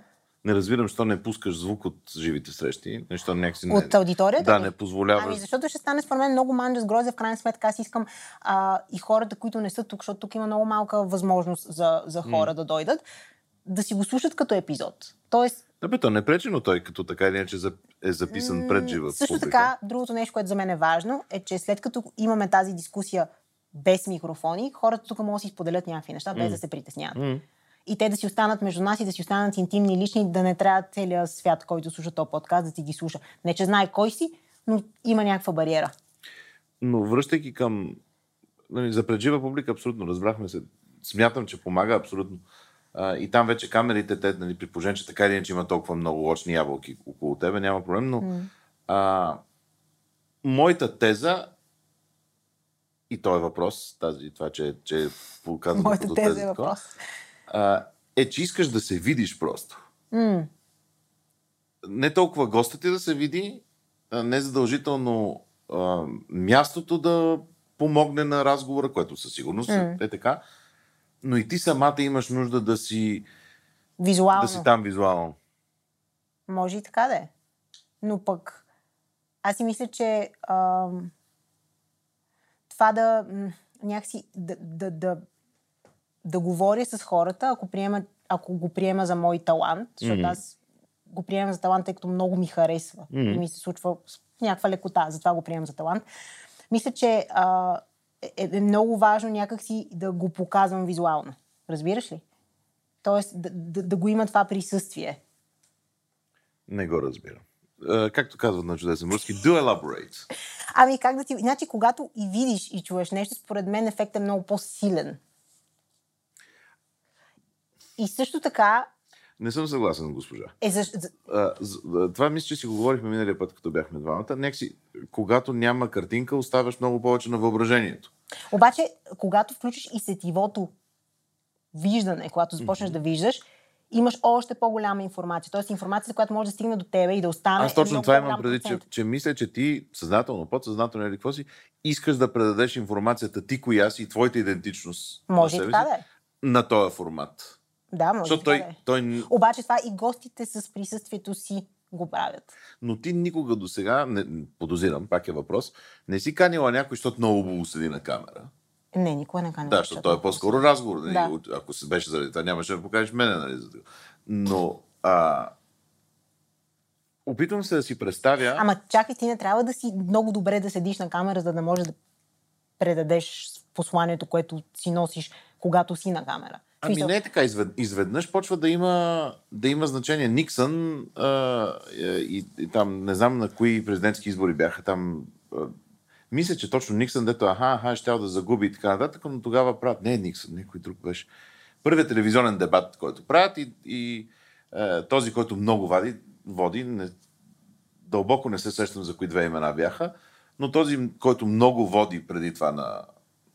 Не разбирам, защо не пускаш звук от живите срещи. Нещо някакси не... От аудиторията? Да, не позволяваш. Ами, защото ще стане според мен много манджа с грозя. В крайна сметка аз искам а, и хората, които не са тук, защото тук има много малка възможност за, за хора mm. да дойдат, да си го слушат като епизод. Тоест, да, бе, то не пречи, но той като така или иначе е записан пред жива Също публика. така, другото нещо, което за мен е важно, е, че след като имаме тази дискусия без микрофони, хората тук могат да си споделят някакви неща, без mm. да се притесняват. Mm и те да си останат между нас и да си останат интимни, лични, да не трябва целият свят, който слуша този подкаст, да ти ги слуша. Не, че знае кой си, но има някаква бариера. Но връщайки към... Нали, за преджива публика, абсолютно, разбрахме се. Смятам, че помага абсолютно. А, и там вече камерите, те, нали, при положение, че така или иначе има толкова много очни ябълки около тебе, няма проблем, но mm. а, моята теза и то е въпрос, тази, това, че, че показва Моята теза е въпрос а, е, че искаш да се видиш просто. Mm. Не толкова гостът ти да се види, не задължително а, мястото да помогне на разговора, което със сигурност mm. е така, но и ти самата имаш нужда да си визуално. Да си там визуално. Може и така да е. Но пък аз си мисля, че а, това да някакси да, да, да да говоря с хората, ако, приема, ако го приема за мой талант, защото mm-hmm. аз го приемам за талант, тъй като много ми харесва mm-hmm. и ми се случва с някаква лекота, затова го приемам за талант. Мисля, че а, е, е много важно някакси да го показвам визуално. Разбираш ли? Тоест да, да, да го има това присъствие. Не го разбирам. Uh, както казват на чудесен руски, do elaborate. Ами как да ти... Значи, когато и видиш и чуеш нещо, според мен ефектът е много по-силен. И също така... Не съм съгласен, госпожа. Е, за... а. Това мисля, че си го говорихме миналия път, като бяхме двамата. Некси, когато няма картинка, оставяш много повече на въображението. Обаче, когато включиш и сетивото виждане, когато започнеш mm-hmm. да виждаш, имаш още по-голяма информация. Тоест информация, която може да стигне до тебе и да остане. Аз точно това имам преди, че, че мисля, че ти съзнателно, подсъзнателно или какво си, искаш да предадеш информацията ти, коя си и твоята идентичност. Може и така да е. На този формат. Да, може Защото той, той... Обаче това и гостите с присъствието си го правят. Но ти никога до сега, подозирам, пак е въпрос, не си канила някой, защото много хубаво седи на камера. Не, никога не канила. Да, защото той е по-скоро разговор. Нали? Да. Ако се беше заради това, нямаше да покажеш мене. Нали? Но а, опитвам се да си представя... Ама чакай, ти не трябва да си много добре да седиш на камера, за да можеш да предадеш посланието, което си носиш, когато си на камера. Ами не е така. Извед, изведнъж почва да има, да има значение. Никсън а, и, и там, не знам на кои президентски избори бяха там. А, мисля, че точно Никсън, дето аха, аха, ще да загуби и така нататък, но тогава правят. Не е Никсън, някой друг беше. Първият телевизионен дебат, който правят и, и а, този, който много води, води не, дълбоко не се сещам за кои две имена бяха, но този, който много води преди това на,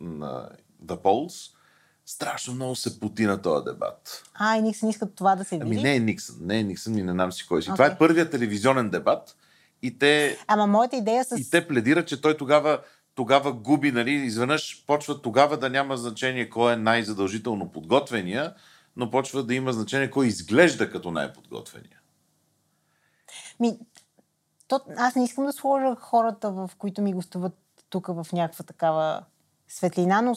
на The Polls, страшно много се потина този дебат. А, и Никсън искат това да се види? Ами не е Никсън, не е Никсън и не знам си кой си. Okay. Това е първият телевизионен дебат и те... Ама моята идея с... И те пледират, че той тогава, тогава губи, нали, изведнъж почва тогава да няма значение кой е най-задължително подготвения, но почва да има значение кой изглежда като най-подготвения. Ми, То, аз не искам да сложа хората, в които ми гостуват тук в някаква такава светлина, но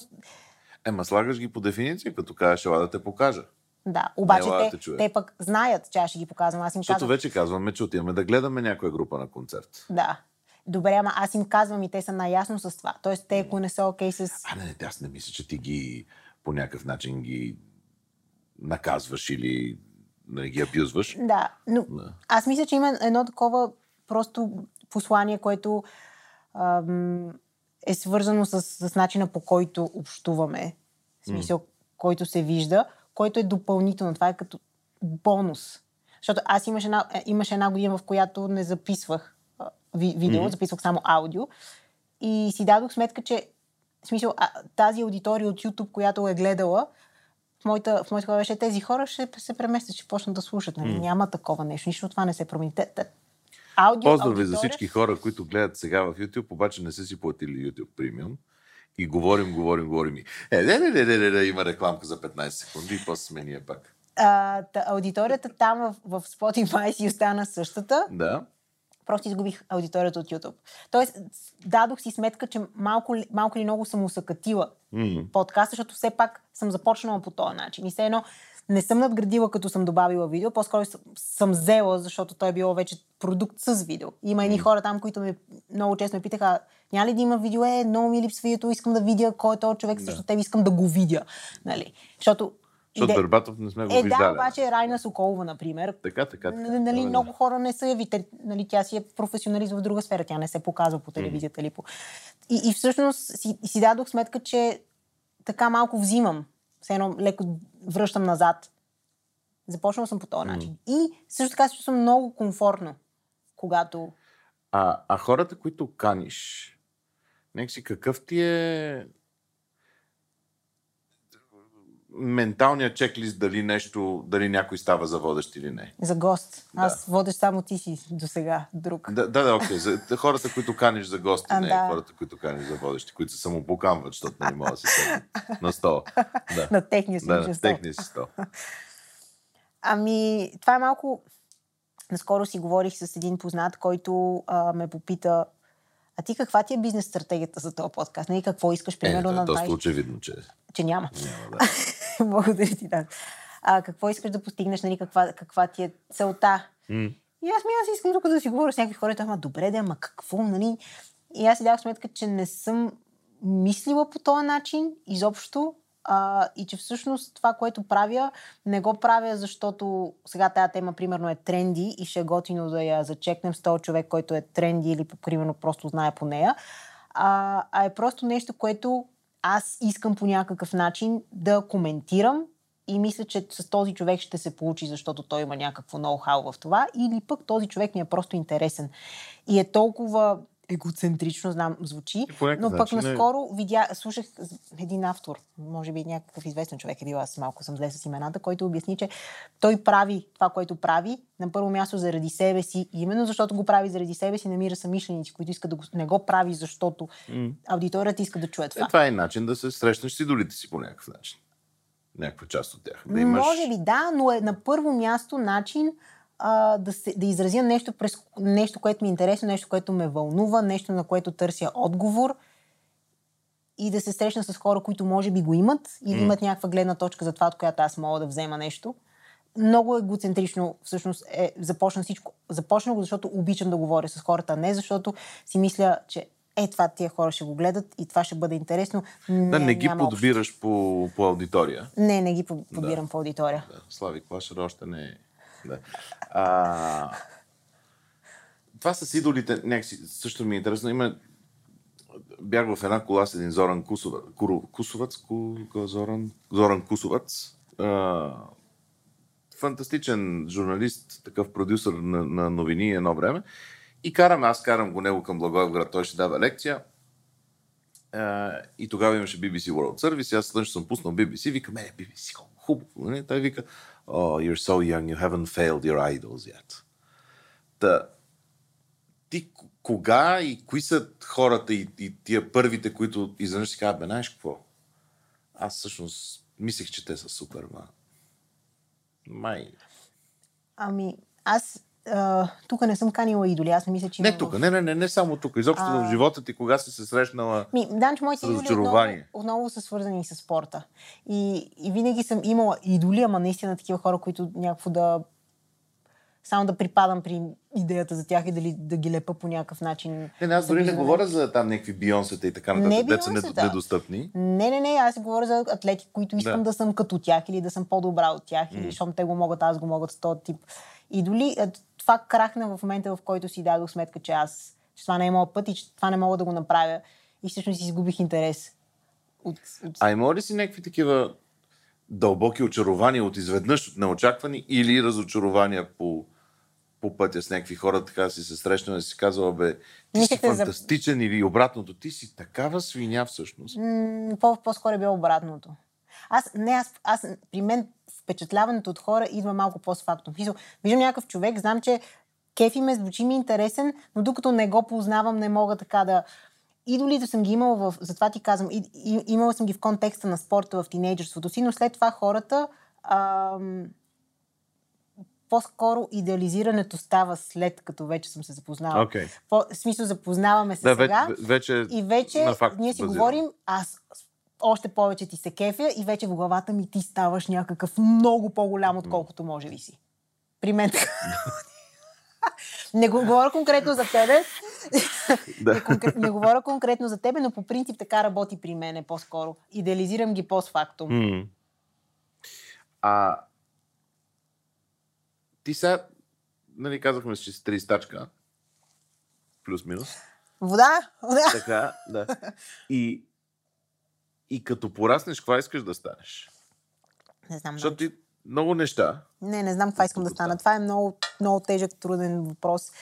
Ема слагаш ги по дефиниция, като кажеш, ела да те покажа. да. Обаче те, те пък знаят, че аз ще ги показвам. Аз им Защото казвам, вече казваме, че отиваме да гледаме някоя група на концерт. да. Добре, ама аз им казвам и те са наясно с това. Тоест, те, ако не са окей с... А, не, не, аз не мисля, че ти ги по някакъв начин ги наказваш или нали, ги абюзваш. Да, но Да. аз мисля, че има едно такова просто послание, което ам, е свързано с, с начина по който общуваме. В смисъл, който се вижда, който е допълнително. Това е като бонус. Защото аз имаше една, е, имаше една година, в която не записвах ви, видео, Мгм. записвах само аудио. И си дадох сметка, че в смисъл, а, тази аудитория от YouTube, която е гледала, в моята, в моята беше тези хора ще се преместят, ще почнат да слушат. Нали? М. Няма такова нещо, нищо от това не се промени. Те, те, аудио, Поздрави за всички хора, които гледат сега в YouTube, обаче не са си платили YouTube Premium. И говорим, говорим, говорим. И, Е, не, не, не, не, не, не, има рекламка за 15 секунди и после сме ние пак. А, та, аудиторията там в, в Spotify си остана същата, Да. просто изгубих аудиторията от YouTube. Тоест, дадох си сметка, че малко, малко или много съм усъкатила М. подкаста, защото все пак съм започнала по този начин. И все едно не съм надградила, като съм добавила видео, по-скоро съм, взела, защото той е било вече продукт с видео. Има едни хора там, които ме, много често ме питаха, няма ли да има видео, е, много ми липсва видеото, искам да видя кой е този човек, защото те искам да го видя. Нали? Защото, Защото Бербатов не сме го е, виждали. да, обаче Райна Соколова, например, Така, така, така. Нали, Да, много хора не са я вите, нали, тя си е професионалист в друга сфера, тя не се показва по телевизията или по... И, и всъщност си, си дадох сметка, че така малко взимам, все едно леко връщам назад. Започнала съм по този начин. И също така се чувствам много комфортно, когато... А, а хората, които каниш, нека си какъв ти е менталният чеклист дали нещо, дали някой става за водещ или не. За гост. Да. Аз водеш само ти си до сега, друг. Да, да, да, окей. За хората, които каниш за гости, А, не да. хората, които каниш за водещи, които се самопокамват, защото не мога да се седнат на стола. Да, На техния да, случай. на техния си стол. [laughs] Ами, това е малко... Наскоро си говорих с един познат, който а, ме попита а ти каква ти е бизнес стратегията за този подкаст? Нали, какво искаш, Е, примерно, е да доста направиш? очевидно, че Че няма. няма да. [laughs] [laughs] Благодаря ти, да. А, какво искаш да постигнеш, нали, каква, каква ти е целта? М. И аз ми, аз искам тук да си говоря с някакви хора, ама добре, да, ама какво, нали? И аз си дах сметка, че не съм мислила по този начин изобщо а, и че всъщност това, което правя, не го правя, защото сега тази тема, примерно, е тренди и ще е готино да я зачекнем с този човек, който е тренди или, примерно, просто знае по нея, а, а е просто нещо, което аз искам по някакъв начин да коментирам и мисля, че с този човек ще се получи, защото той има някакво ноу-хау в това, или пък този човек ми е просто интересен. И е толкова егоцентрично, знам, звучи, но пък начин е- наскоро видя, слушах един автор, може би някакъв известен човек е бил, аз малко съм зле с имената, който обясни, че той прави това, което прави, на първо място заради себе си, и именно защото го прави заради себе си, намира самишленици, които искат да го, не го прави, защото М. аудиторията иска да чуе Е, това. това е начин да се срещнеш с идолите си по някакъв начин. Някаква част от тях. Да имаш... Може би да, но е на първо място начин а, да, се, да изразя нещо, през, нещо, което ми е интересно, нещо, което ме вълнува, нещо, на което търся отговор и да се срещна с хора, които може би го имат или М. имат някаква гледна точка за това, от която аз мога да взема нещо. Много егоцентрично всъщност е, започна всичко. Започна го, защото обичам да говоря с хората, а не защото си мисля, че е, това тия хора ще го гледат и това ще бъде интересно. Не, Да не ги общо. подбираш по, по аудитория. Не, не ги по- подбирам по аудитория. Да, Слави Клашер още не е. Да. А, това с идолите, някакси също ми е интересно. Има... Бях в една кола с един Зоран Кусовец. Куру, Кусовец? Ку, ку- Зоран, Зоран Кусовец. А, фантастичен журналист, такъв продюсър на, на новини едно време. И карам, аз карам го него към Благоевград, той ще дава лекция. А, и тогава имаше BBC World Service. Аз слънч съм пуснал BBC. Викам, е, BBC, хубаво. Не? Той вика, oh, you're so young, you haven't failed your idols yet. Та, ти кога и кои са хората и, и тия първите, които изведнъж си казват, бе, знаеш какво? Аз всъщност мислех, че те са супер, ма. Май. Ами, аз тук не съм канила идоли. Аз не мисля, че Не тук, в- не, не, не, не само тук. Изобщо А. в живота ти, кога си се срещнала... Ми, Данчо, моите идоли отново, отново са свързани с спорта. И, и винаги съм имала идоли, ама наистина такива хора, които някакво да само да припадам при идеята за тях и дали да ги лепа по някакъв начин. Не, не, аз дори не говоря за там някакви бионсета и така Не нататък, деца са недостъпни. Не, не, не, аз говоря за атлети, които искам Да. да, съм като тях или да съм по-добра от тях, или защото те го могат, аз го могат с този тип. И дори е, това крахна в момента, в който си дадох сметка, че аз, че това не е моят път и че това не мога да го направя. И всъщност изгубих интерес. От, от... А има ли си някакви такива дълбоки очарования от изведнъж, от неочаквани или разочарования по, по пътя с някакви хора, така си се срещнал и си казала, бе, ти си Мислите за- фантастичен или обратното, ти си такава свиня всъщност. М, по- по-скоро е било обратното. Аз, не, аз, аз, при мен впечатляването от хора идва малко по-фактом. Смисъл, Виждам някакъв човек, знам, че кефи ме, звучи ми интересен, но докато не го познавам, не мога така да... Идолите съм ги имала в... Затова ти казвам, и, и, имала съм ги в контекста на спорта в тинейджерството си, но след това хората... Ам, по-скоро идеализирането става след като вече съм се запознала. Окей. По, в смисъл, запознаваме се Да, сега. вече, вече И вече на факт ние си базирано. говорим, аз още повече ти се кефя и вече в главата ми ти ставаш някакъв много по-голям, отколкото може би си. При мен така. Не го говоря конкретно за тебе. [laughs] Да. не, конкрет, не говоря конкретно за тебе, но по принцип така работи при мене по-скоро. Идеализирам ги постфактум. М. А ти сега, нали казахме, че си 30 тачка, плюс-минус. Вода? Вода? Така, да. [laughs] И, и като пораснеш, каква искаш да станеш? Не знам. Защото ти много неща. Не, не знам каква искам да стана. Това е много, много тежък, труден въпрос.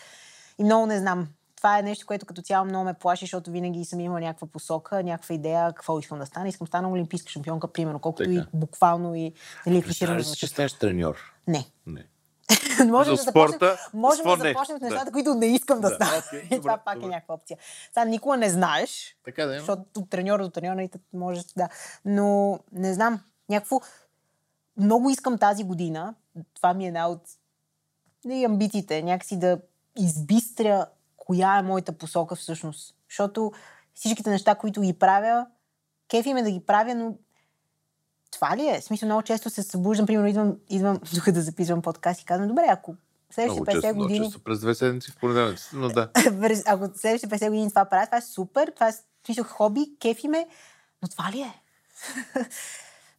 И много не знам. Това е нещо, което като цяло много ме плаши, защото винаги съм имала някаква посока, някаква идея, какво искам да стана. Искам да стана олимпийска шампионка, примерно, колкото и Така. буквално и нали, да ли, че станеш треньор? Не. Не. [laughs] можем За да започнем, спорта, можем спорт да не. започнем с Да. нещата, които не искам да, Да, стана. окей, И това добре, пак добре. е някаква опция. Сега никога не знаеш, Така да има. защото от треньор до треньор нали, може да. Но не знам, някакво много искам тази година, това ми е една от не, амбициите, някакси да избистря коя е моята посока всъщност. Защото всичките неща, които ги правя, кефи ме да ги правя, но това ли е? В смисъл, много често се събуждам, примерно идвам, идвам тук да записвам подкаст и казвам, добре, ако следващите Много често, 50 много години... често през две седмици в понеделниците, но да. [laughs] Ако следващите 50 години това правя, това е супер, това е смисъл хоби, кефи ме, но това ли е? [laughs]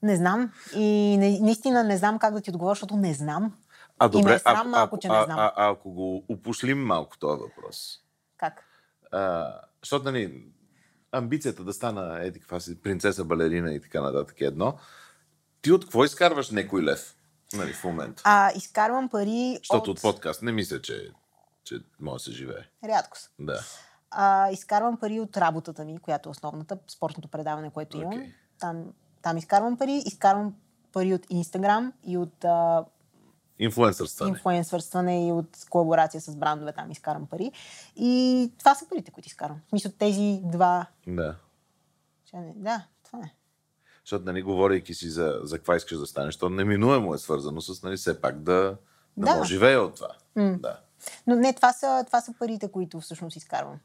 не знам. И не, наистина не знам как да ти отговоря, защото не знам. А И ме добре, е срам ако, малко, ако, че не а, знам. а, а, ако го упошлим малко този въпрос. Как? А, защото, нали, амбицията да стана еди каква си принцеса балерина и така нататък е едно. Ти от какво изкарваш некой лев? Нали, в момента. А, изкарвам пари Защото от... от подкаст не мисля, че, че може да се живее. Рядко са. Да. А, изкарвам пари от работата ми, която е основната, спортното предаване, което имам. Окей. Там, там изкарвам пари. Изкарвам пари от Инстаграм и от а, Инфлуенсърстване. инфлуенсърстване и от колаборация с брандове. Там изкарвам пари. И това са парите, които изкарвам. В смисъл тези два... Да. Да, това е. Защото, нали, говорейки си за, за каква искаш да станеш, то неминуемо е свързано с, нали, все пак да, да, Да. живее от това. Да. Но не, това са, това са парите, които всъщност изкарвам.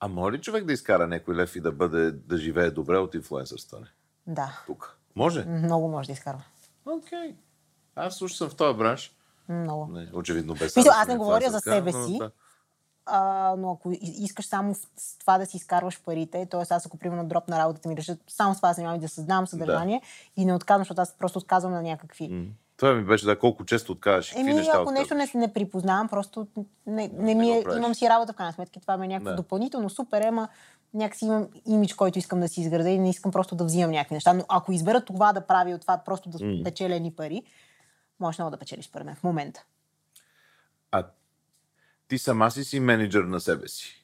А може ли човек да изкара някой лев и да бъде, да живее добре от инфлуенсърстване? Да. Тук. Може? Много може да изкарва. Окей. Okay. Аз също съм в този бранш. Много. Не, очевидно без само аз не говоря за себе си. да. А, но ако искаш само с това да си изкарваш парите, т.е. аз ако примерно дроп на работата ми реша само с това да се занимавам и да създавам съдържание и не отказвам, защото аз просто отказвам на някакви. М. Това ми беше да колко често отказваш. Еми, неща ако нещо не, не припознавам, просто не, не го ми е, имам си работа в крайна сметка. Това ми е някакво Да. допълнително супер, ама някакси имам имидж, който искам да си изградя и не искам просто да взимам някакви неща. Но ако избера това да правя от това просто да М. печеля едни пари, можеш много да печелиш според мен в момента. А ти сама си си менеджер на себе си.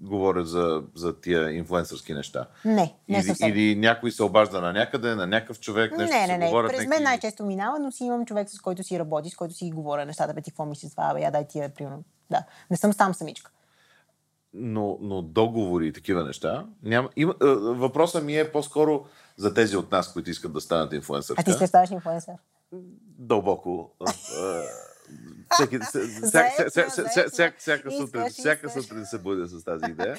Говоря за, за тия инфлуенсърски неща. Не, не или, съвсем. или някой се обажда на някъде, на някакъв човек, нещо не, не, не. говорят. През мен най-често минава, но си имам човек, с който си работи, с който си говоря нещата. Бе, ти какво мислиш това? Бе, я дай тия, примерно. Да. Не съм сам самичка. но, но договори и такива неща. Няма, има, е, въпросът ми е по-скоро за тези от нас, които искат да станат инфлуенсърка. А ти ще ставаш инфлуенсър. Дълбоко. всеки, всяка сутрин, всяка сутрин се будя с тази идея.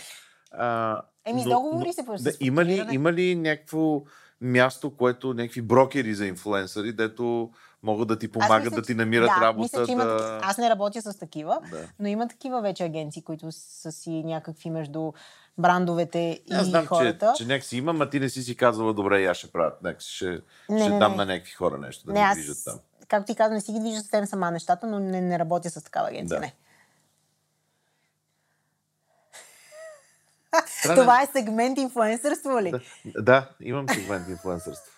А, Еми, с договори се да, има, ли, има ли някакво място, което някакви брокери за инфлуенсъри, дето могат да ти помагат мисля, да ти намират да, работа? Мисля, че има, да... Аз не работя с такива, Да. но има такива вече агенции, които са си някакви между брандовете и Аз знам, че, хората. че някакси има, а ти не си си казвала, добре, аз ще правя. Някакси ще, Не, ще не, дам не. на някакви хора нещо, да не, аз, движат там. както ти казвам, не си ги движа съвсем сама нещата, но не, не работя с такава агенция. Да. Не. Странен- Това е сегмент инфлуенсърство ли? Да, да, имам сегмент инфлуенсърство.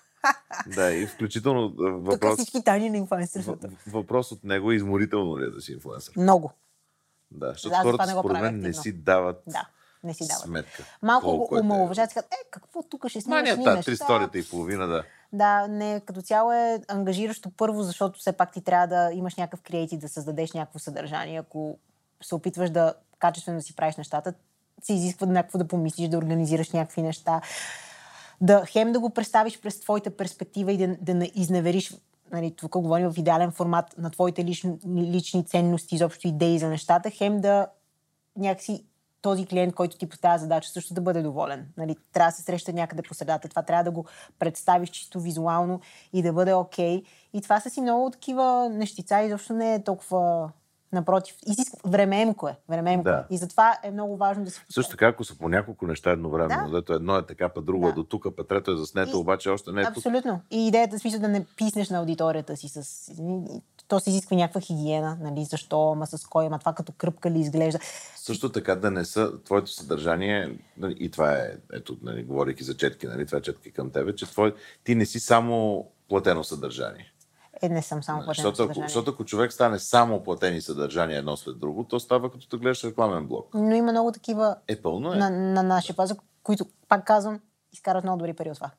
да, и включително а, Тук въпрос, всички тайни на инфлуенсърството. въпрос от него е изморително ли е да си инфлуенсър. Много. Да, защото това хората не според мен не си дават Да, не си дават. сметка. Малко колко го е си казват, е, какво тук ще снимаш Мания, ни та, неща? три сторията и половина, да. Да, не, като цяло е ангажиращо първо, защото все пак ти трябва да имаш някакъв креатив, да създадеш някакво съдържание. Ако се опитваш да качествено да си правиш нещата, се изисква някакво да помислиш, да организираш някакви неща. Да, хем да го представиш през твоята перспектива и да, да не изневериш нали, тук говорим в идеален формат на твоите лични, лични ценности, изобщо идеи за нещата, хем да някакси този клиент, който ти поставя задача, също да бъде доволен. Нали, трябва да се среща някъде по средата. Това трябва да го представиш чисто визуално и да бъде окей. Okay. И това са си много такива нещица и изобщо не е толкова напротив. Изисква времеемко е. Времеемко. Да. И затова е много важно да се Също така, ако са по няколко неща едновременно, Да. дето едно е така, па друго Да. е до тук, па трето е заснето, И- обаче още не е тук. Абсолютно. И идеята, смисъл да не писнеш на аудиторията си с... То се изисква някаква хигиена, нали, защо, ама с кой, ама това като кръпка ли изглежда. Също така да не са твоето съдържание, нали, и това е, ето, нали, говорейки за четки, нали, това е четки към тебе, че твой, ти не си само платено съдържание. Е, не съм само платена Защото ако, съдържание. защото ако човек стане само платени съдържания едно след друго, то става като да гледаш рекламен блок. Но има много такива Е, пълно е. на, на нашия пазар, които, пак казвам, изкарат много добри пари от това.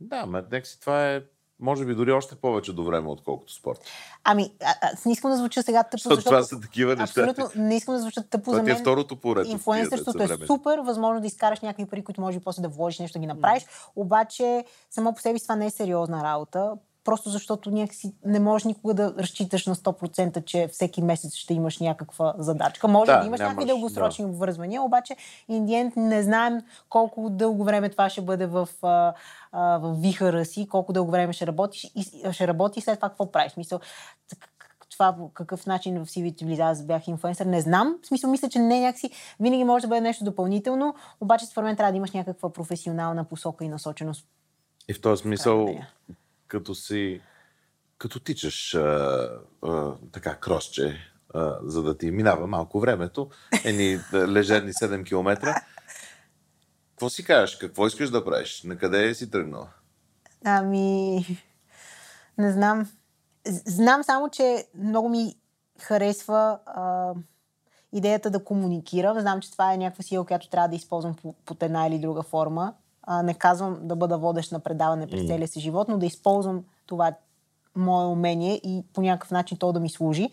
Да, ме, си това е, може би дори още повече до време, отколкото спорт. Ами, а, аз не искам да звуча сега тъпо, Защото, защото... това са такива неща. Абсолютно, не искам да звуча тъпо Това за е мен. второто поред. от Инфлуенсърството е супер, възможно да изкараш някакви пари, които може после да вложиш нещо да ги направиш, обаче само по себе си това не е сериозна работа, просто защото някакси не можеш никога да разчиташ на 100%, че всеки месец ще имаш някаква задачка. Може Да, да, имаш нямаш, някакви дългосрочни обвързвания, обаче индиент не знаем колко дълго време това ще бъде в, а, а, в вихъра си, колко дълго време ще работиш и ще работи и след това какво правиш. Мисъл, това по какъв начин в CV-то влиза, аз бях инфлуенсър, не знам. В смисъл, мисля, че не някакси винаги може да бъде нещо допълнително, обаче според мен трябва да имаш някаква професионална посока и насоченост. И в този смисъл, да е. Като си, като тичаш а, а, така кросче, а, за да ти минава малко времето, едни лежерни 7 км, какво си кажеш? Какво искаш да правиш? На къде си тръгнала? Ами, не знам. Знам само, че много ми харесва а, идеята да комуникирам. Знам, че това е някаква сила, която трябва да използвам по, под една или друга форма. А, не казвам да бъда водещ на предаване през целия си живот, но да използвам това мое умение и по някакъв начин то да ми служи.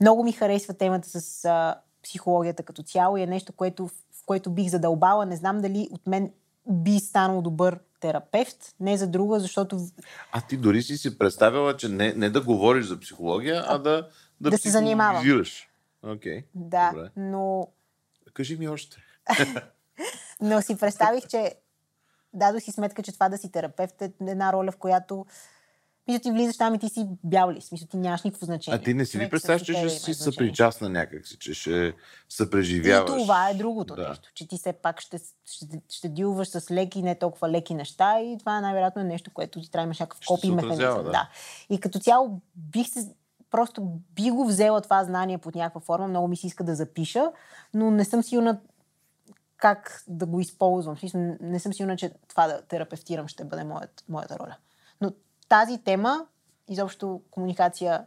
Много ми харесва темата с а, психологията като цяло и е нещо, което, в което бих задълбала. Не знам дали от мен би станал добър терапевт, не за друга, защото А ти дори си си представила, че не, не да говориш за психология, а да, да, Да се занимавам. Окей. да, Добре. но, Кажи ми още. [laughs] но си представих, че дадох си сметка, че това да си терапевт е една роля, в която мисля, ти влизаш там и ти си бял ли. Смисъл, ти нямаш никакво значение. А ти не си ли представяш, че ще си съпричастна някакси, че ще И съпреживяваш? това е другото Да. нещо, че ти все пак ще, ще, ще дилваш с леки, не толкова леки неща и това най-вероятно е нещо, което ти трябва имаш някакъв копи се механизъм. да. да. И като цяло бих се просто би го взела това знание под някаква форма, много ми се иска да запиша, но не съм сигурна как да го използвам. Смисъл, Не съм сигурна, че това да терапевтирам ще бъде моят, моята роля. Но тази тема, изобщо комуникация,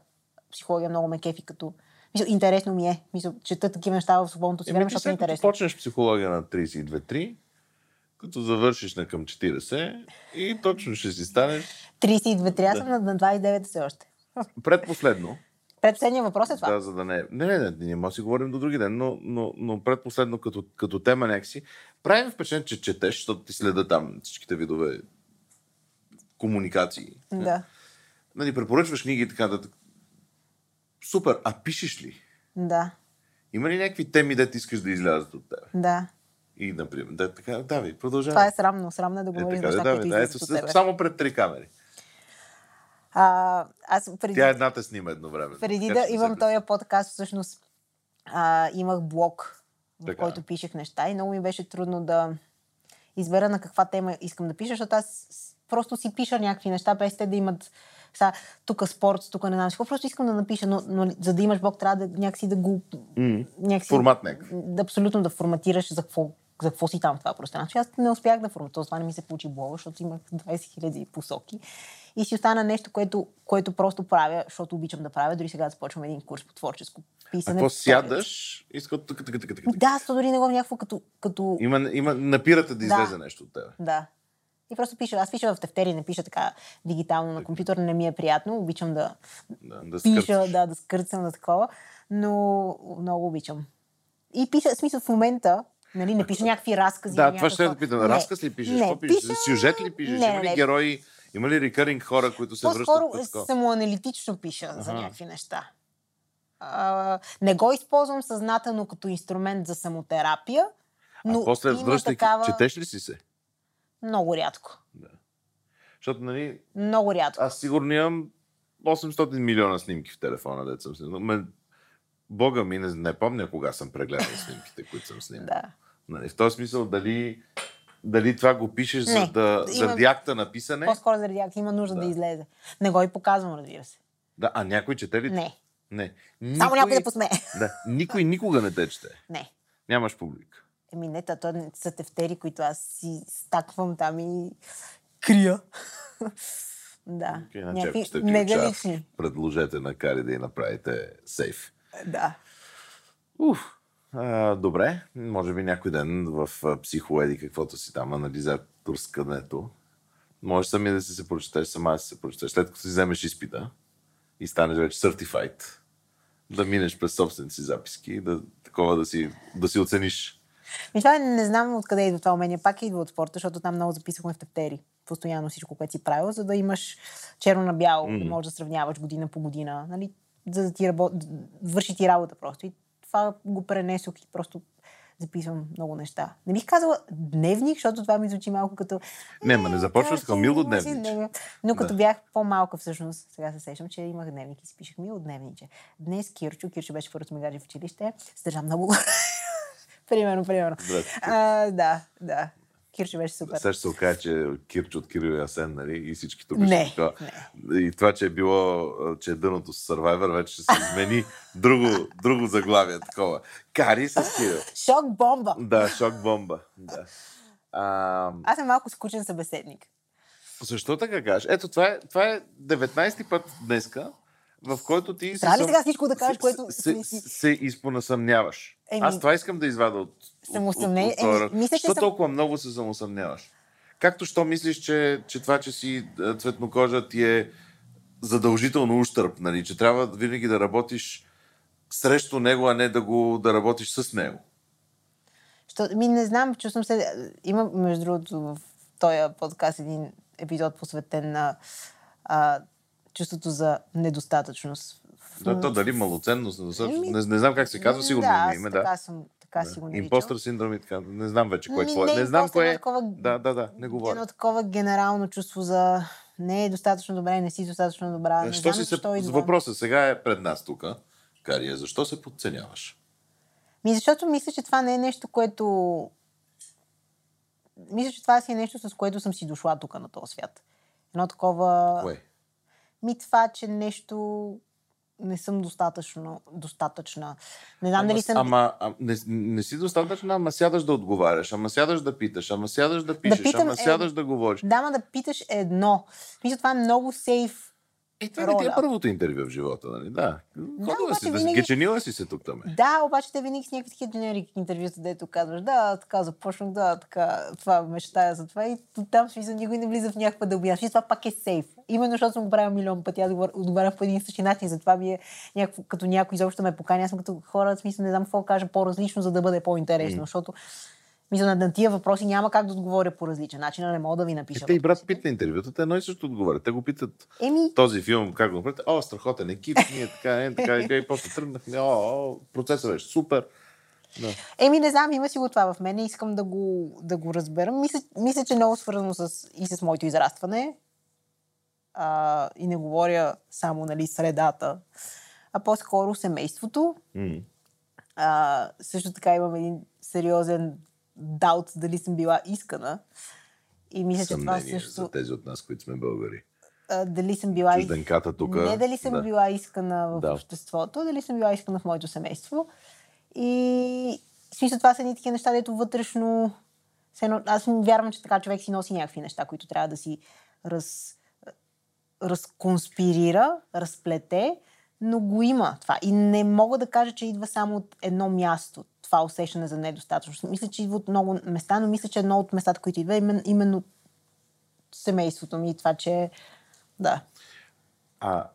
психология много ме кефи като... Мисъл, интересно ми е. Мисъл, чета такива неща в свободното си време, защото е след като интересно. почнеш психология на 32-3, като завършиш на към 40 и точно ще си станеш 32 аз съм на, на 29 все още. предпоследно. Предпоследният въпрос е това. Да, за да не... Не, не, не, не може да си говорим до други ден, но, но, но предпоследно като, като тема някакси. Правим впечатление, че четеш, защото ти следа там всичките видове комуникации. Да. Нали, препоръчваш книги и така да Супер. А пишеш ли? Да, Има ли някакви теми, да ти искаш да излязат от тебе? да. И, например, да, така, давай, продължавай. Това е срамно. Срамно е да Е, говориш така, неща, да, които да, от тебе. само пред три камери. А, аз преди, Тя едната снима едновременно. преди Така да имам се- този подкаст, всъщност а, имах блог, в Така. който пишех неща и много ми беше трудно да избера на каква тема искам да пиша, защото аз просто си пиша някакви неща, без те да имат са, тук спорт, тук не знам какво. Просто искам да напиша, но, но за да имаш блог, трябва да някакси да го... М. Някакси, Формат някакъв. Да, абсолютно да форматираш за какво, за какво си там това пространство. Аз не успях да форматирам. Това не ми се получи блога, защото имах 20 000 посоки. И си остана нещо, което, което просто правя, защото обичам да правя. Дори сега да започвам един курс по творческо писане. София. сядаш? Иска така, така, така, така. Да, то дори не го някакво като, като Има, има, напирате да Да. излезе нещо от тебе. Да. И просто пиша. Аз пиша в тефтери, не пиша така дигитално на компютър, не ми е приятно. Обичам да Да, да пиша, скърцаш. да, да скърцам на такова, но много обичам. И пиша, в смисъл в момента, нали, не пиша някакви разкази. Да, това ще да питам. Разказ ли пишеш? Не, Какво пишеш? пиша... Сюжет ли пишеш? Не, Има ли не. герои? Има ли рекъринг хора, които се връщат По-скоро самоаналитично пиша за Аха. някакви неща. А, не го използвам съзнателно като инструмент за самотерапия, но а после връщайки, такава... четеш ли си се? Много рядко. Защото, нали, Много рядко. аз сигурно имам 800 милиона снимки в телефона, дето съм снимал. Бога ми, не, не помня кога съм прегледал снимките, които съм снимал. Да. Нали, в този смисъл, дали, дали това го пишеш Не, за да, има- заради акта на писане? По-скоро заради акт има нужда да. Да. излезе. Не го и показвам, разбира се. Да, а някой чете ли? Не. Не. Само някой да посмее. Да, никой никога не те чете. Не. Нямаш публика. Еми не, то са тефтери, които аз си стаквам там и крия. да. Okay, на Някакви. Предложете на Кари да й направите сейф. Да. Уф. А, добре, може би някой ден в психоеди, каквото си там, анализаторскането, може сами да си се прочетеш, сама да си се прочетеш. След като си вземеш изпита и станеш вече certified, да минеш през собствените си записки да, такова да си, да си оцениш. Това е, не знам откъде идва това умение. Пак идва от спорта, защото там много записахме в тефтери. Постоянно всичко, което си правил, за да имаш черно на бяло, mm. да можеш да сравняваш година по година. Нали? За да ти работ... върши ти работа просто. И това го пренесох и просто записвам много неща. Не бих казала дневник, защото това ми звучи малко като... Не, ма не започваш трябва така си- мило дневниче. Но като Да. бях по-малка всъщност, сега се сещам, че имах дневник и си пишех мило дневниче. Днес Кирчо, Кирчо беше първото ми гадже в училище, се държа много... [laughs] примерно, примерно. А, да, да. Кирчо беше супер. Сега ще се окаже, че Кирч от Кирил и Асен, нали? И всички тук Не, ще така. И това, че е било, че е дъното с Survivor, вече ще се измени [laughs] друго, друго заглавие такова. Кари с Кирил. [laughs] Шок бомба! Да, шок бомба. Да. А, Аз съм малко скучен събеседник. защо така кажеш? Ето, това е, това е 19-ти път днеска, в който ти се, Трябва ли съм- сега всичко да кажеш, се- което се, се, се изпонасъмняваш. Еми, Аз това искам да извада от, от, Самосъмнение? от, от, Еми, от, мисля, че Що съм- толкова много се самосъмняваш? Както що мислиш, че, че това, че си а, цветнокожа ти е задължително ущърп, нали? че трябва винаги да работиш срещу него, а не да, го, да работиш с него. Що, ми не знам, чувствам се... Има, между другото, в този подкаст един епизод посветен на а, чувството за недостатъчност. Да, то дали малоценност, недостатъчност, Еми, не, не знам как се казва, сигурно да, има име, така да. съм, така си го наричам. Импостър синдром и така. Не знам вече кое е Ми, твое. не Не знам кое е. такова- Да, да, да, не говоря. Едно такова генерално чувство за не е достатъчно добре, не си достатъчно добра. Не Що знам си се... идва. въпроса сега е пред нас тук. Кария, защо се подценяваш? Ми, защото мисля, че това не е нещо, което... Мисля, че това си е нещо, с което съм си дошла тук на този свят. Едно такова... Кое? Ми това, че нещо не съм достатъчно, достатъчна. Не знам дали съм... ама а, не, не си достатъчно, ама сядаш да отговаряш, ама сядаш да питаш, ама сядаш да пишеш, питам ама е- сядаш да говориш. Да, ма да питаш е едно. Мисля, това е много сейф. И това е роля. първото интервю в живота, нали? Да. Ходила обаче си, да винаги- геченила си се тук там. е. Да, обаче те винаги с някакви такива дженерик интервюта, дето казваш, да, така започнах, да, така, това мечтая за това и там смисъл никой не влиза в някаква дълбина. Смисъл, това пак е сейф. Именно защото съм го правила милион пъти, аз отговарям по един и същи начин, затова ми е някакво, като някой изобщо ме покани, аз съм като хора, смисъл не знам какво да кажа по-различно, за да бъде по-интересно, защото Мисля, на, тия въпроси няма как да отговоря по различен начин, не мога да ви напиша. Е, те и брат въпросите. Пит на интервютата едно и също отговарят. Те го питат Еми, този филм, как го направите? О, страхотен екип, ние така, не, така, и, и после тръгнахме, о, о, процесът беше супер. Да. Еми, не знам, има си го това в мен. Искам да го, да го разбера. Мисля, мисля, че е много свързано с, и с моето израстване. А, и не говоря само нали, средата, а по-скоро семейството. М. А, също така имам един сериозен даут дали съм била искана. И мисля, че това също... за тези от нас, които сме българи. а, дали съм била... Чужденката тук. Не дали съм да. била искана в Да. обществото, дали съм била искана в моето семейство. И в смисъл това са едни такива неща, дето вътрешно... Аз вярвам, че така човек си носи някакви неща, които трябва да си раз, разконспирира, разплете, но го има това. И не мога да кажа, че идва само от едно място това усещане за недостатъчност. Мисля, че идва от много места, но мисля, че едно от местата, които идва е именно, именно семейството ми и това, че да. А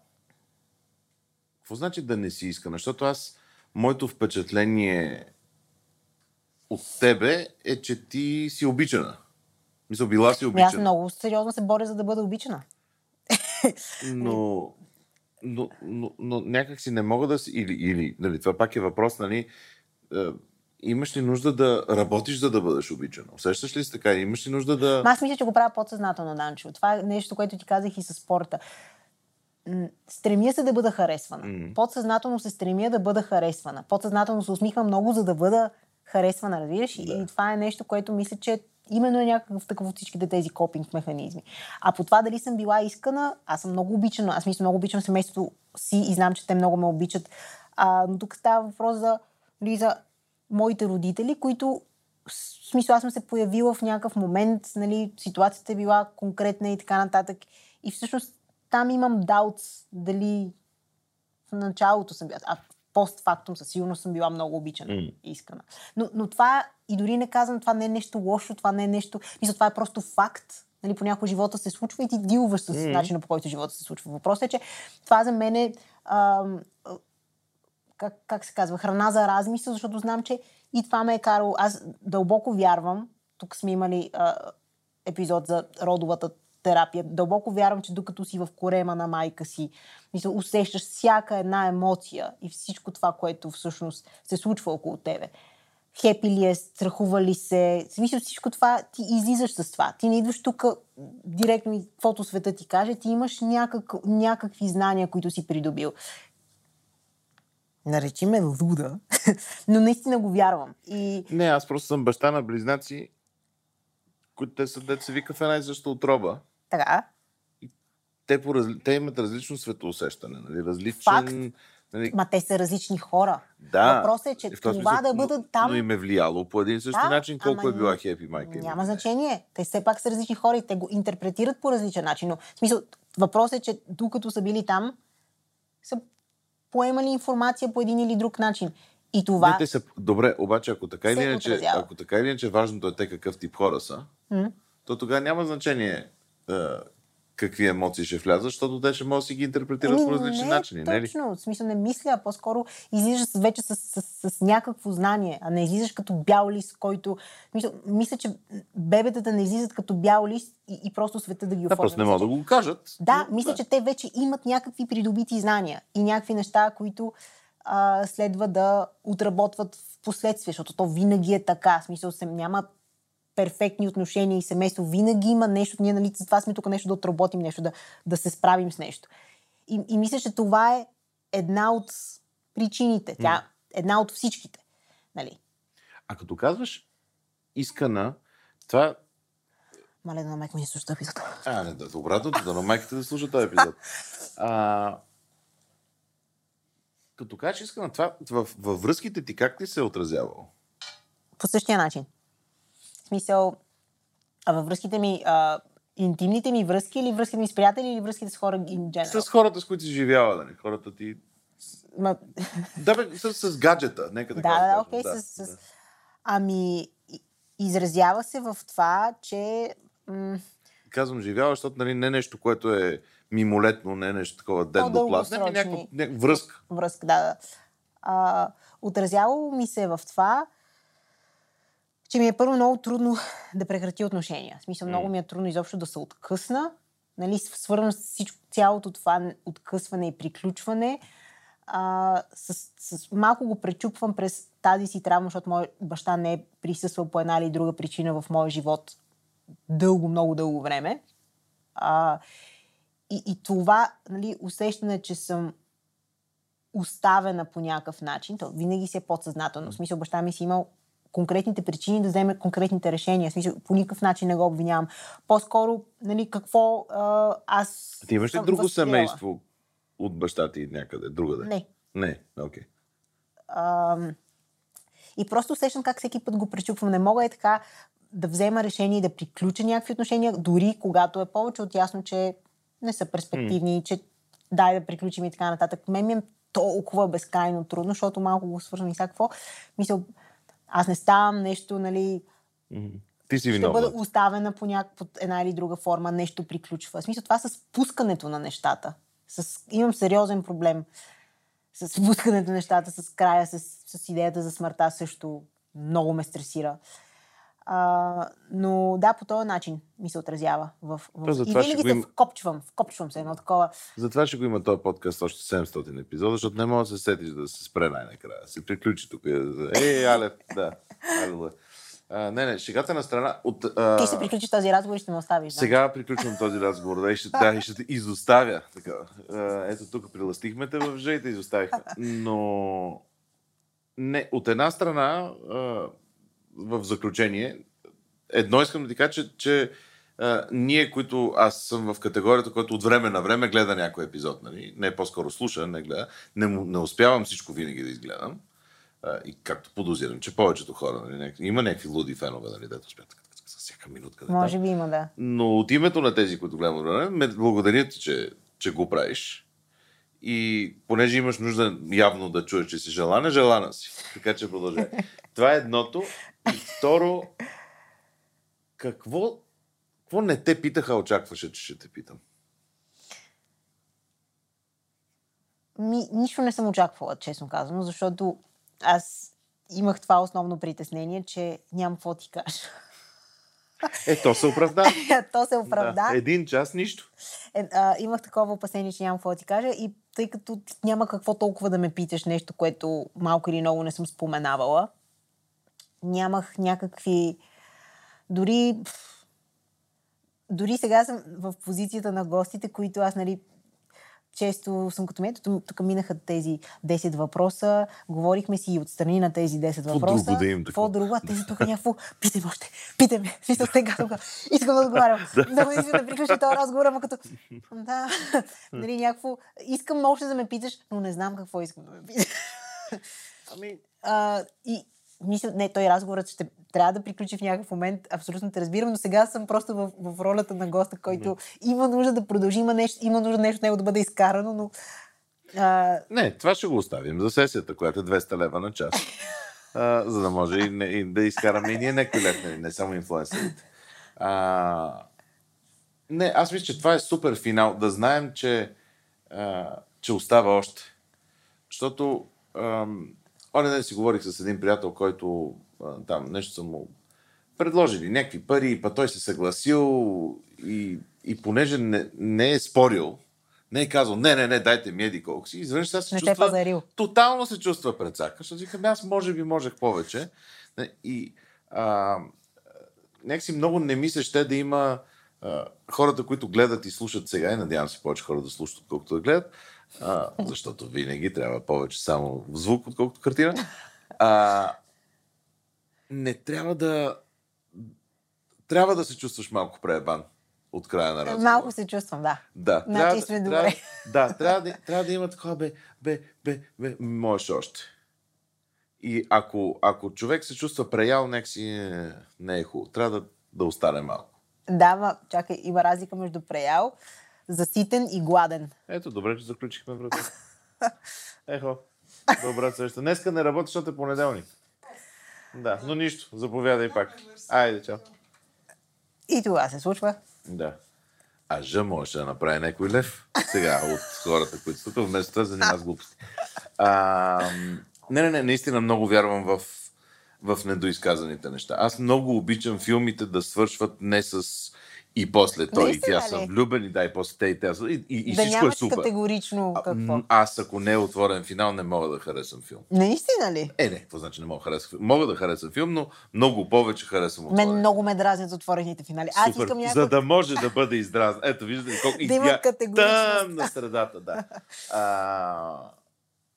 какво значи да не си искана? Защото аз, моето впечатление от тебе е, че ти си обичана. Мисля, била си Ами аз обичана. много сериозно се боря, за да бъда обичана. Но, но, но, но някак си не мога да си... Или, или нали, това пак е въпрос, нали... Е, имаш ли нужда да работиш, за да бъдеш обичана? Усещаш ли се така? Имаш ли нужда да... Ма аз мисля, че го правя подсъзнателно, Данчо. Това е нещо, което ти казах и със спорта. Стремя се да бъда харесвана. Мгм. Подсъзнателно се стремя да бъда харесвана. Подсъзнателно се усмихвам много, за да бъда харесвана, разбираш? Да. И това е нещо, което мисля, че именно е някакъв такъв от всичките тези копинг механизми. А по това дали съм била искана, аз съм много обичана. Аз мисля, много обичам семейството си и знам, че те много ме обичат. А, но тук става въпрос за, нали, за моите родители, които в смисъл аз съм се появила в някакъв момент, нали, ситуацията е била конкретна и така нататък. И всъщност там имам даут дали в началото съм била, а постфактум със сигурност съм била много обичана и искана. Но, но това, и дори не казвам, това не е нещо лошо, това не е нещо... Мисля, това е просто факт. Нали, понякога живота се случва и ти дилваш с начина по който живота се случва. Въпросът е, че това за мен е а, как, как се казва, храна за размисъл, защото знам, че и това ме е карало. Аз дълбоко вярвам, тук сме имали а, епизод за родовата терапия, дълбоко вярвам, че докато си в корема на майка си, мисля, усещаш всяка една емоция и всичко това, което всъщност се случва около тебе. Хепи ли е, страхува ли се, смисъл всичко това, ти излизаш с това. Ти не идваш тук директно и каквото света ти каже, ти имаш някак, някакви знания, които си придобил. Наречи ме луда, [laughs] но наистина го вярвам. И Не, аз просто съм баща на близнаци, които те са деца вика в една и съща отроба. така, Те, по, те имат различно светоусещане, нали? различен... Факт. Нали? ма те са различни хора. Да. Въпросът е, че този това смисъл, да бъдат там... Но им е влияло по един и същи Да, начин, колко е била хепи майка. им Няма не. значение. Те все пак са различни хора и те го интерпретират по различен начин. Но, в смисъл, въпросът е, че докато са били там, са поемали информация по един или друг начин. И това... Не, те са... Добре, обаче ако така, или иначе, ако така или иначе важното е те какъв тип хора са, М? то тогава няма значение какви емоции ще влязат, защото те ще могат да си ги интерпретират по различни не, начини. Не ли? Точно, в смисъл не мисля, а по-скоро излизаш вече с, с, с, с някакво знание, а не излизаш като бял лист, който... Мисля, мисля, че бебетата не излизат като бял лист и, и просто света да ги Да, оформя. просто не могат да го кажат. Да, Но, мисля, че те вече имат някакви придобити знания и някакви неща, които а, следва да отработват в последствие, защото то винаги е така. В смисъл, се, няма перфектни отношения и семейство. Винаги има нещо. Ние, нали, за това сме тук нещо да отработим, нещо да, да се справим с нещо. И, и мисля, че това е една от причините. Тя една от всичките. Нали? А като казваш искана, това Мале, на майка ми не слуша този епизод. А, не, да, обратното, да на майките да слушат този епизод. А, като кажеш искам това, във, във връзките ти как ти се е отразявало? По същия начин. В смисъл, а във връзките ми, а, интимните ми връзки или връзките ми с приятели или връзките с хора in general? С хората, с които си живяла, да не? Хората ти... Ма, Да, бе, с, с гаджета, нека да, така да, да, кажем, окей. с, с... Ами, изразява се в това, че... М- Казвам живяла, защото нали, не нещо, което е мимолетно, не е нещо такова ден до пласт. Не, някаква някаква връзка. връзка, да, да. А, отразяло ми се в това, че ми е първо много трудно да прекрати отношения. В смисъл, много ми е трудно изобщо да се откъсна. Нали, свързвам с всичко, цялото това откъсване и приключване. А, с, с, малко го пречупвам през тази си травма, защото мой баща не е присъствал по една или друга причина в моя живот дълго, много дълго време. А, и, и това нали, усещане, че съм оставена по някакъв начин, то винаги си е подсъзнателно. В смисъл, баща ми си имал конкретните причини да вземе конкретните решения. В смисъл, по никакъв начин не го обвинявам. По-скоро, нали, какво а, аз. Ти имаш ли друго възприела? семейство от баща ти някъде, другаде? Не. Не, окей. Okay. И просто усещам как всеки път го пречупвам. Не мога е така да взема решение и да приключа някакви отношения, дори когато е повече от ясно, че не са перспективни, mm. че дай да приключим и така нататък. Мен ми е толкова безкрайно трудно, защото малко го свързвам и всякакво. Мисля, аз не ставам нещо, нали... Mm. Ти си виновна. Ще бъда оставена по някаква една или друга форма, нещо приключва. В смисъл, това с пускането на нещата. С... Имам сериозен проблем с пускането на нещата, с края, с, с идеята за смъртта също много ме стресира. А, но да, по този начин ми се отразява. В, в... И винаги се им... вкопчвам, вкопчвам се едно такова. Затова ще го има този подкаст още 700 епизода, защото не мога да се сетиш да се спре най-накрая. Да се приключи тук. Ей, Але, да. Але, а, не, не, шегата на страна. От, а... Ти ще приключиш този разговор и ще ме оставиш. Сега приключвам този разговор, да, и ще, да, и ще те изоставя. Така. А, ето тук приластихме те в и те изоставихме. Но не, от една страна, а, в заключение, едно искам да ти кажа, че, че а, ние, които аз съм в категорията, който от време на време гледа някой епизод, нали? не по-скоро слуша, не гледа, не, не успявам всичко винаги да изгледам. А, и както подозирам, че повечето хора, нали, има някакви луди фенове, нали, дето успят с всяка минутка. Може би има, да. Но от името на тези, които гледам време, ме благодаря ти, че, че го правиш. И понеже имаш нужда явно да чуеш, че си желана, желана си. Така че продължай. [laughs] Това е едното. И второ, какво, какво не те питаха, очакваше, че ще те питам? Ми, нищо не съм очаквала, честно казано, защото аз имах това основно притеснение, че нямам какво ти кажа. Е, то се оправда. [laughs] то се оправда. Да, един час нищо. Е, а, имах такова опасение, че нямам какво да ти кажа и тъй като няма какво толкова да ме питаш нещо, което малко или много не съм споменавала, нямах някакви... Дори... Дори сега съм в позицията на гостите, които аз, нали, често съм като мен. Тук минаха тези 10 въпроса, говорихме си и отстрани на тези 10 въпроса. Друго да им Какво друго? Тези [laughs] тук някакво, питай още, питай ме. Смисъл сега тук. Искам да отговарям. да не да приключи този разговор, ама като... Да, нали, някакво... Искам още да ме питаш, но не знам какво искам да ме питаш. Ами... А, и, мисля, не, той разговорът ще трябва да приключи в някакъв момент. Абсолютно те разбирам, но сега съм просто в, в ролята на госта, който не. има нужда да продължи, има, нещо, има нужда нещо него да бъде изкарано, но... А... Не, това ще го оставим за сесията, която е 200 лева на час. а, за да може и, не, и да изкараме и ние някой лев, не, не само инфлуенсерите. А, не, аз мисля, че това е супер финал. Да знаем, че, а, че остава още. Защото ам, Оня ден си говорих с един приятел, който а, там нещо съм му предложили някакви пари, па той се съгласил и, и понеже не, не е спорил, не е казал, не, не, не, дайте ми еди колко си. Изведнъж сега се не чувства... Тотално се чувства предсака, защото викам, аз може би можех повече. И а, някакси много не мислиш те да има а, хората, които гледат и слушат сега, и надявам се повече хора да слушат, отколкото да гледат, а, [laughs] защото винаги трябва повече само звук, отколкото картина. А, не трябва да. Трябва да се чувстваш малко преебан от края на разговора. Малко се чувствам, да. Да. Значи сме добре. Трябва, да, трябва да, трябва да има такова, бе, бе, бе, бе, можеш още. И ако, ако човек се чувства преял, нека си не, не е хубаво. Трябва да, да остане малко. Да, ма, чакай, има разлика между преял заситен и гладен. Ето, добре, че заключихме врата. Ехо, добра среща. Днеска не работи, защото е понеделник. Да, но нищо, заповядай пак. Айде, чао. И това се случва. Да. А Ж може да направи някой лев сега от хората, които са тук, вместо това занимава с глупости. А, не, не, не, наистина много вярвам в, в недоизказаните неща. Аз много обичам филмите да свършват не с и после той и тя са влюбени, да, и после те и тя са. И, и, и да всичко е супер. категорично А, какво. м, Аз, ако не е отворен финал, не мога да харесам филм. Наистина ли? Е, не, какво значи не мога да харесам филм? Мога да харесам филм, но много повече харесам отворен. Мен много ме дразнят отворените финали. Аз Супер. искам някой... За да може да бъде издразнен. Ето, виждате колко [laughs] Да има. Там на средата, да. [laughs] А,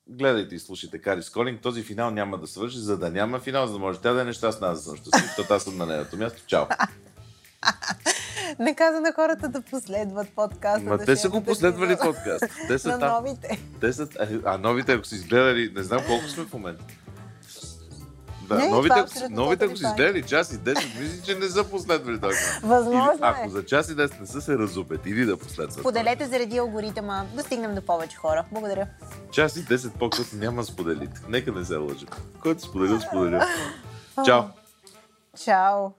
гледайте и слушайте Кари Сколинг. Този финал няма да свърши, за да няма финал, за да може тя да е нещастна, аз да съм щастлив, защото аз съм на нейното място. Чао. [laughs] [laughs] Не каза на хората да последват подкаста. Ма да те са го последвали епизода. подкаст. Те са На там. новите. Те са, а, а новите, ако са изгледали, не знам колко сме в момента. Да, Не, новите, това е новите, ако тотален изгледали час и 10, мисля, че не са последвали този. Възможно Или, ако е. за час и 10 не са се разупят, или да последват. Поделете заради алгоритъма, да стигнем до повече хора. Благодаря. Час и 10 по-късно няма да споделите. Нека не се лъжим. Който споделил, споделил. Чао! Чао.